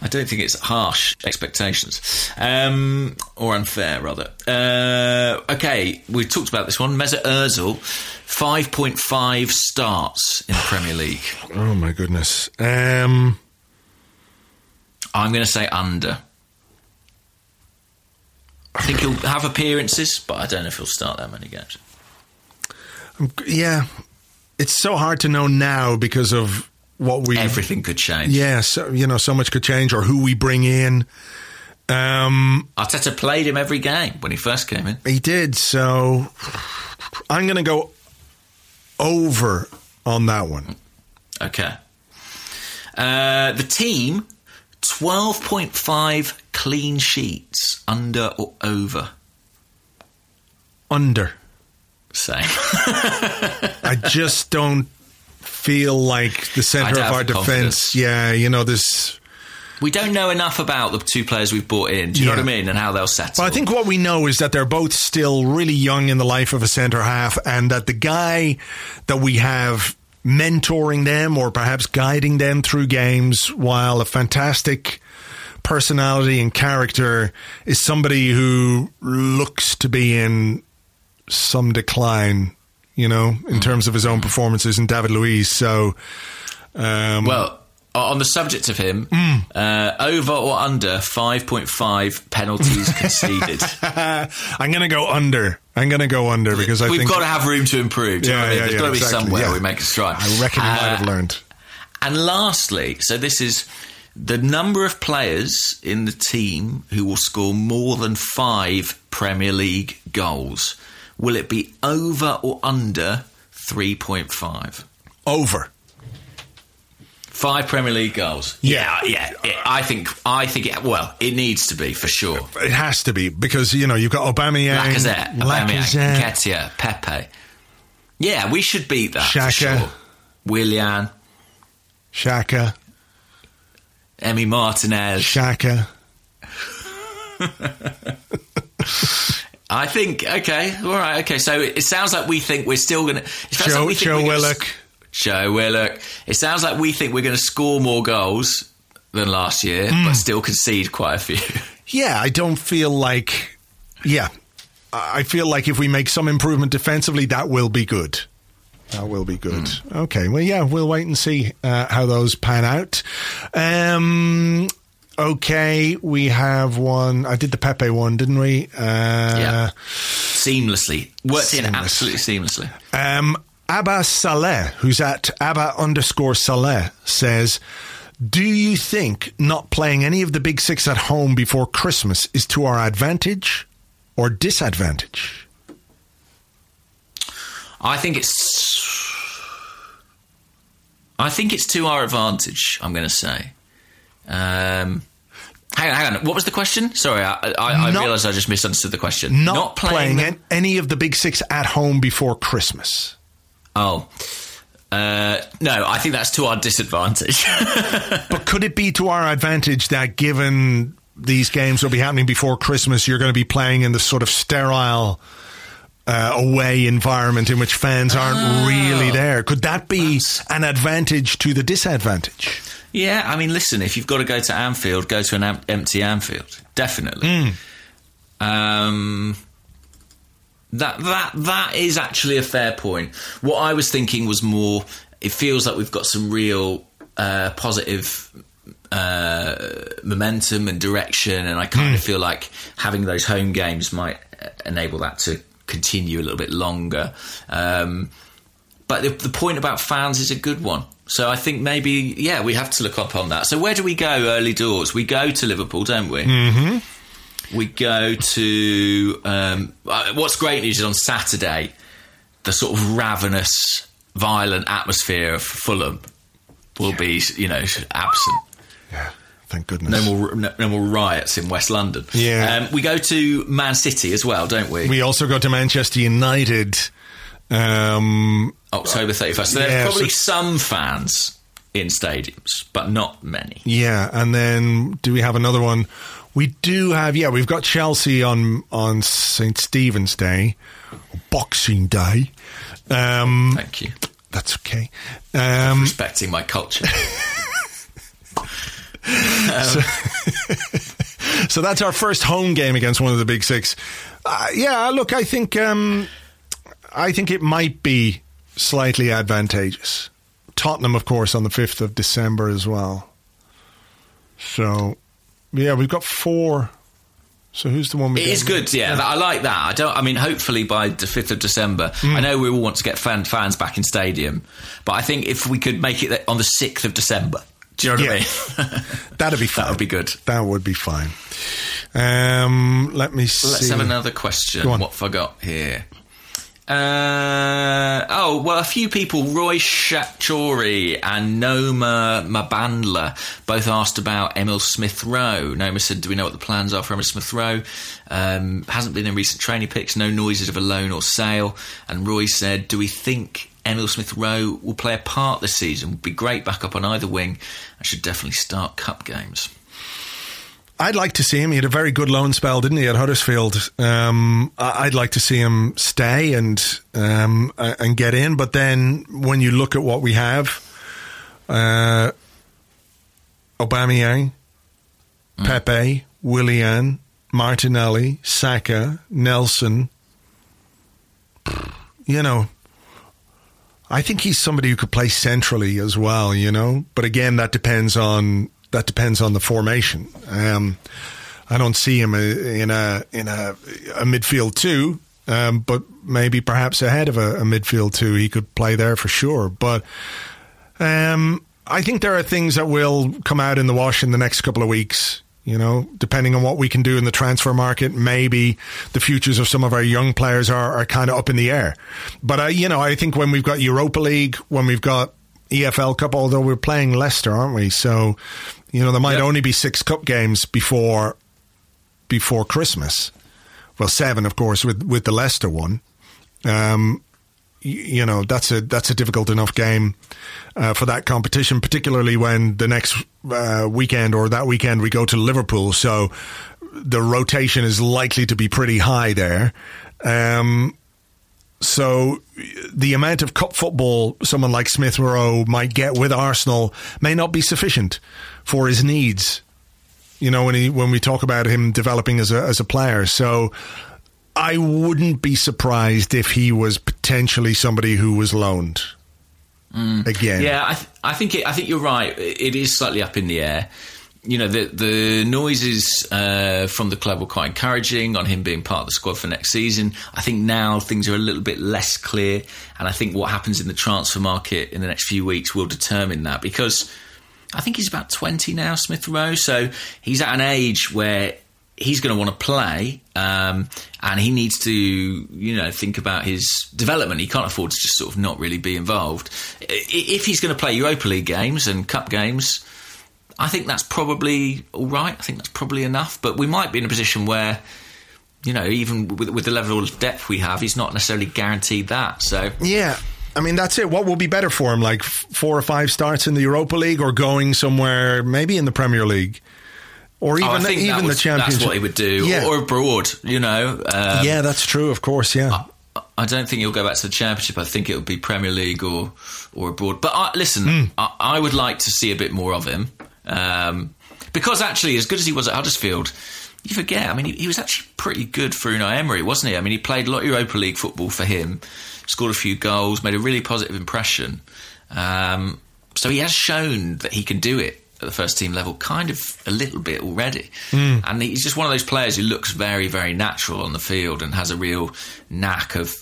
I don't think it's harsh expectations, um, or unfair rather. Uh, okay, we've talked about this one. Mesut Ozil, five point five starts in the Premier League. Oh my goodness. Um I'm going to say under. I think he'll have appearances, but I don't know if he'll start that many games. yeah. It's so hard to know now because of what we Everything could change. Yeah, so, you know, so much could change, or who we bring in. Um, Arteta played him every game when he first came in. he did, so I'm going to go over on that one. Okay. Uh, the team, 12.5 clean sheets, under or over? Under. Same. I just don't feel like the center of our defense. confidence. Yeah, you know this. We don't know enough about the two players we've brought in. Do you know what I mean? And how they'll settle. Well, I think what we know is that they're both still really young in the life of a centre half, and that the guy that we have mentoring them or perhaps guiding them through games, while a fantastic personality and character, is somebody who looks to be in some decline, you know, in terms of his own performances in David Luiz. So, um, Well, on the subject of him, Hmm. uh, over or under 5.5 penalties conceded. I'm going to go under. I'm going to go under because I We've think got to have room to improve. Do you know Yeah, I mean? yeah, There's yeah, got to be somewhere yeah. we make a stride. I reckon might Uh, have learned. And lastly, so this is the number of players in the team who will score more than five Premier League goals. Will it be over or under 3.5? Over. Five Premier League goals. Yeah. yeah. It, I think. I think. It, well, it needs to be for sure. It has to be because you know you've got Aubameyang, Lacazette, Aubameyang, Lacazette, Nketiah, Pepe. Yeah, we should beat that. Xhaka. For sure. Willian, Xhaka, Emi Martinez. Xhaka. I think. Okay, all right. Okay, so it, it sounds like we think we're still going to. Joe, like Joe Willock. Joe Willock. It sounds like we think we're going to score more goals than last year, Hmm. but still concede quite a few. Yeah, I don't feel like. Yeah, I feel like if we make some improvement defensively, that will be good. That will be good. Okay, well, yeah, we'll wait and see uh, how those pan out. Um, okay, we have one. I did the Pepe one, didn't we? Uh, yeah, seamlessly worked in absolutely seamlessly. Um, Abba Saleh, who's at Abba underscore Saleh, says, Do you think not playing any of the big six at home before Christmas is to our advantage or disadvantage? I think it's. I think it's to our advantage. I'm going to say. Um, hang on, hang on. What was the question? Sorry, I, I, I realised I just misunderstood the question. Not, playing, them- an- any of the big six at home before Christmas. Oh. Uh, no, I think that's to our disadvantage. But could it be to our advantage that given these games will be happening before Christmas, you're going to be playing in the sort of sterile uh, away environment in which fans aren't Oh. really there? Could that be an advantage to the disadvantage? yeah, I mean, listen, if you've got to go to Anfield, go to an am- empty Anfield. Definitely. Hmm. Um, that that that is actually a fair point. What I was thinking was more. It feels like we've got some real uh, positive uh, momentum and direction, and I kind Hmm. of feel like having those home games might uh, enable that to continue a little bit longer. Um, but the, the point about fans is a good one. So I think maybe, yeah, we have to look up on that. So where do we go early doors? We go to Liverpool, don't we? Mm-hmm. We go to. Um, uh, what's great news is on Saturday, the sort of ravenous, violent atmosphere of Fulham will be, you know, absent. Yeah, thank goodness. No more, no, no more riots in West London. Yeah. Um, we go to Man City as well, don't we? We also go to Manchester United. Um, October 31st. So there are probably so- some fans in stadiums, but not many. yeah, and then do we have another one? We do have. Yeah, we've got Chelsea on on St Stephen's Day, Boxing Day. Um, Thank you. that's okay. Um, Respecting my culture. so that's our first home game against one of the big six. Uh, yeah, look, I think um, I think it might be slightly advantageous. Tottenham, of course, on the fifth of December as well. So, yeah, we've got four. So who's the one? We It is good, yeah. I like that. I don't. I mean, hopefully by the fifth of December. Hmm. I know we all want to get fan, fans back in stadium, but I think if we could make it on the sixth of December, do you know what Yeah. I mean? That'd be fine. that would be good. That would be fine. Um, let me see. Let's have another question. What have I got here? Uh, oh, well, a few people, Roy Shachori and Noma Mabandla, both asked about Emil Smith Rowe. Noma said, Do we know what the plans are for Emil Smith Rowe? Um, hasn't been in recent training picks, no noises of a loan or sale. And Roy said, Do we think Emil Smith Rowe will play a part this season. Would be great backup on either wing and should definitely start cup games. I'd like to see him. He had a very good loan spell, didn't he, at Huddersfield? Um, I'd like to see him stay and um, and get in. But then when you look at what we have, uh, Aubameyang, Pepe, Willian, Martinelli, Saka, Nelson. You know, I think he's somebody who could play centrally as well. You know, but again, that depends on that depends on the formation. Um, I don't see him uh, in a in a, a midfield two, um, but maybe perhaps ahead of a, a midfield two, he could play there for sure. But um, I think there are things that will come out in the wash in the next couple of weeks. You know, depending on what we can do in the transfer market, maybe the futures of some of our young players are, are kind of up in the air. But uh, you know, I think when we've got Europa League, when we've got EFL Cup, although we're playing Leicester, aren't we? So, you know, there might Yep. only be six cup games before before Christmas. Well, seven, of course, with with the Leicester one. Um, you know, that's a that's a difficult enough game uh, for that competition, particularly when the next uh, weekend or that weekend we go to Liverpool. So the rotation is likely to be pretty high there. Um, so the amount of cup football someone like Smith Rowe might get with Arsenal may not be sufficient for his needs. You know, when he when we talk about him developing as a as a player, so I wouldn't be surprised if he was potentially somebody who was loaned again. Yeah, I, th- I think it, I think you're right. It is slightly up in the air. You know, the the noises uh, from the club were quite encouraging on him being part of the squad for next season. I think now things are a little bit less clear, and I think what happens in the transfer market in the next few weeks will determine that because I think he's about 20 now, Smith Rowe. So he's at an age where he's going to want to play um, and he needs to, you know, think about his development. He can't afford to just sort of not really be involved. If he's going to play Europa League games and cup games, I think that's probably all right. I think that's probably enough. But we might be in a position where, you know, even with, with the level of depth we have, he's not necessarily guaranteed that. So Yeah. I mean, that's it. What will be better for him? Like four or five starts in the Europa League or going somewhere, maybe in the Premier League? Or even, Oh, I think even was- the Championship. That's what he would do, Yeah. or, or abroad. You know, um, yeah, that's true, of course, yeah. I don't think he'll go back to the Championship. I think it'll be Premier League or or abroad. But I, listen, Hmm. I, I would like to see a bit more of him um, because actually, as good as he was at Huddersfield, you forget. I mean, he, he was actually pretty good for Unai Emery, wasn't he? I mean, he played a lot of Europa League football for him, scored a few goals, made a really positive impression. Um, so he has shown that he can do it at the first team level, kind of a little bit already. And he's just one of those players who looks very, very natural on the field and has a real knack of.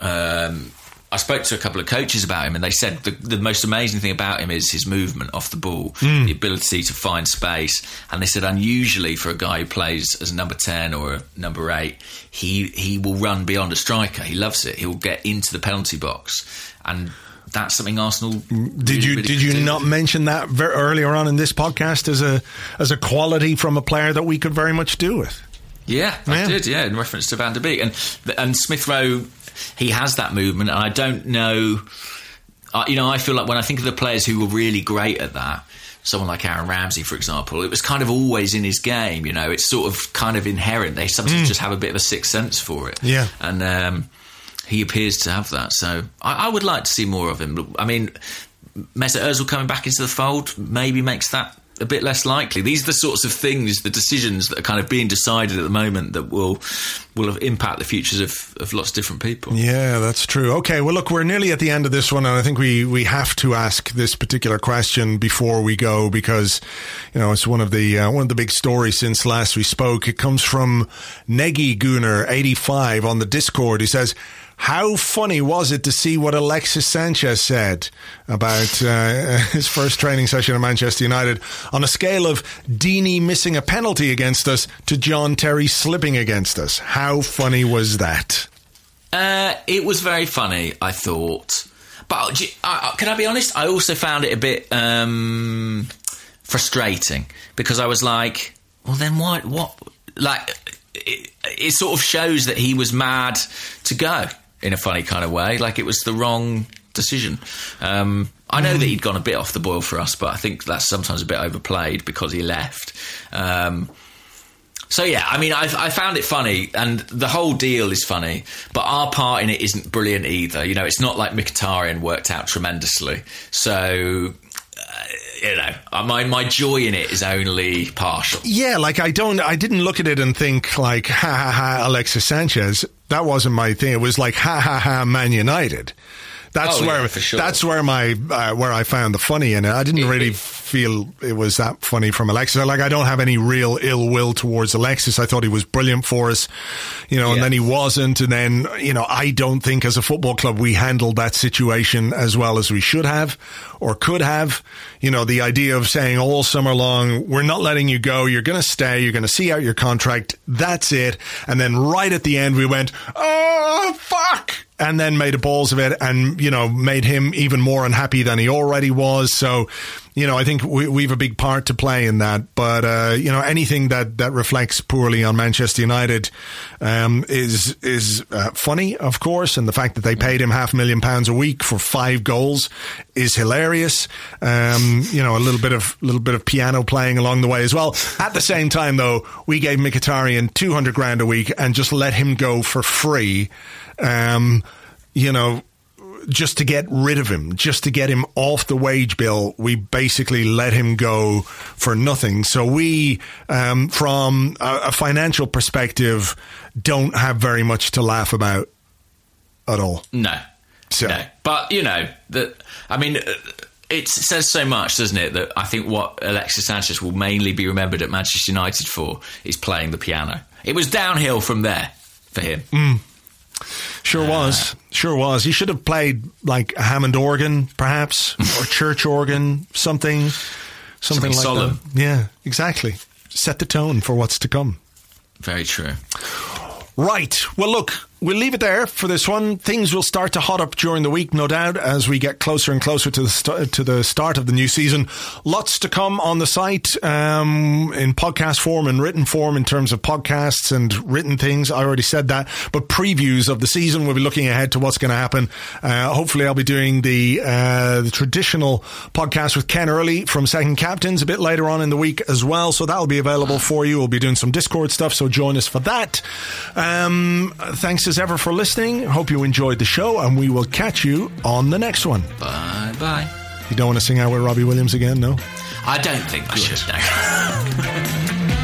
Um, I spoke to a couple of coaches about him, and they said the, the most amazing thing about him is his movement off the ball, the ability to find space. And they said, unusually for a guy who plays as a number ten or a number eight, he he will run beyond a striker. He loves it. He will get into the penalty box, and that's something Arsenal. Did you really did you do. not mention that very earlier on in this podcast as a as a quality from a player that we could very much do with? Yeah. I did. Yeah, in reference to Van der Beek and and Smith Rowe, he has that movement, and I don't know. Uh, you know, I feel like when I think of the players who were really great at that, someone like Aaron Ramsey, for example, it was kind of always in his game. You know, it's sort of kind of inherent. They sometimes just have a bit of a sixth sense for it. Yeah. and um, he appears to have that. So I, I would like to see more of him. I mean, Mesut Ozil coming back into the fold maybe makes that a bit less likely. These are the sorts of things, the decisions that are kind of being decided at the moment that will will impact the futures of, of lots of different people. Yeah, that's true. Okay, well, look, we're nearly at the end of this one, and I think we, we have to ask this particular question before we go because, you know, it's one of the uh, one of the big stories since last we spoke. It comes from Negi Gunner eighty five on the Discord. He says. How funny was it to see what Alexis Sanchez said about uh, his first training session at Manchester United on a scale of Deeney missing a penalty against us to John Terry slipping against us? How funny was that? Uh, it was very funny, I thought. But uh, can I be honest? I also found it a bit um, frustrating because I was like, well, then what? What? Like, it, it sort of shows that he was mad to go in a funny kind of way. Like it was the wrong decision. Um, I know that he'd gone a bit off the boil for us, but I think that's sometimes a bit overplayed because he left. Um, so yeah, I mean, I, I found it funny, and the whole deal is funny, but our part in it isn't brilliant either. You know, it's not like Mkhitaryan worked out tremendously. So uh, you know, uh, my my joy in it is only partial. Yeah, like I don't, I didn't look at it and think like, ha ha ha, Alexis Sanchez. That wasn't my thing. It was like, ha ha ha, Man United. That's Oh, where for sure. that's where my uh, where I found the funny in it. I didn't really feel it was that funny from Alexis. Like I don't have any real ill will towards Alexis. I thought he was brilliant for us, you know, and then he wasn't. And then you know, I don't think as a football club we handled that situation as well as we should have or could have. You know, the idea of saying all summer long, we're not letting you go. You're going to stay. You're going to see out your contract. That's it. And then right at the end, we went, oh fuck and then made a balls of it and, you know, made him even more unhappy than he already was. So, you know, I think we, we have a big part to play in that. But, uh, you know, anything that, that reflects poorly on Manchester United, um, is, is, uh, funny, of course. And the fact that they paid him half a million pounds a week for five goals is hilarious. Um, you know, a little bit of, little bit of piano playing along the way as well. At the same time, though, we gave Mkhitaryan 200 grand a week and just let him go for free um, you know, just to get rid of him, just to get him off the wage bill, we basically let him go for nothing. So we, um, from a, a financial perspective, don't have very much to laugh about at all. No, So- no. But you know that. I mean, uh, it says so much, doesn't it? That I think what Alexis Sanchez will mainly be remembered at Manchester United for is playing the piano. It was downhill from there for him. Mm. Sure uh, was. Sure was. He should have played like a Hammond organ, perhaps, or church organ, something, something, Something like solemn. that. Yeah, exactly. Set the tone for what's to come. Very true. Right. Well, look, we'll leave it there for this one. Things will start to hot up during the week, no doubt, as we get closer and closer to the st- to the start of the new season. Lots to come on the site um, in podcast form and written form in terms of podcasts and written things. I already said that, but previews of the season. We'll be looking ahead to what's going to happen. Uh, hopefully, I'll be doing the uh, the traditional podcast with Ken Early from Second Captains a bit later on in the week as well. So that'll be available for you. We'll be doing some Discord stuff, so join us for that. Um, thanks as ever for listening. Hope you enjoyed the show, and we will catch you on the next one. Bye bye. You don't want to sing out with Robbie Williams again, no? I don't think I should.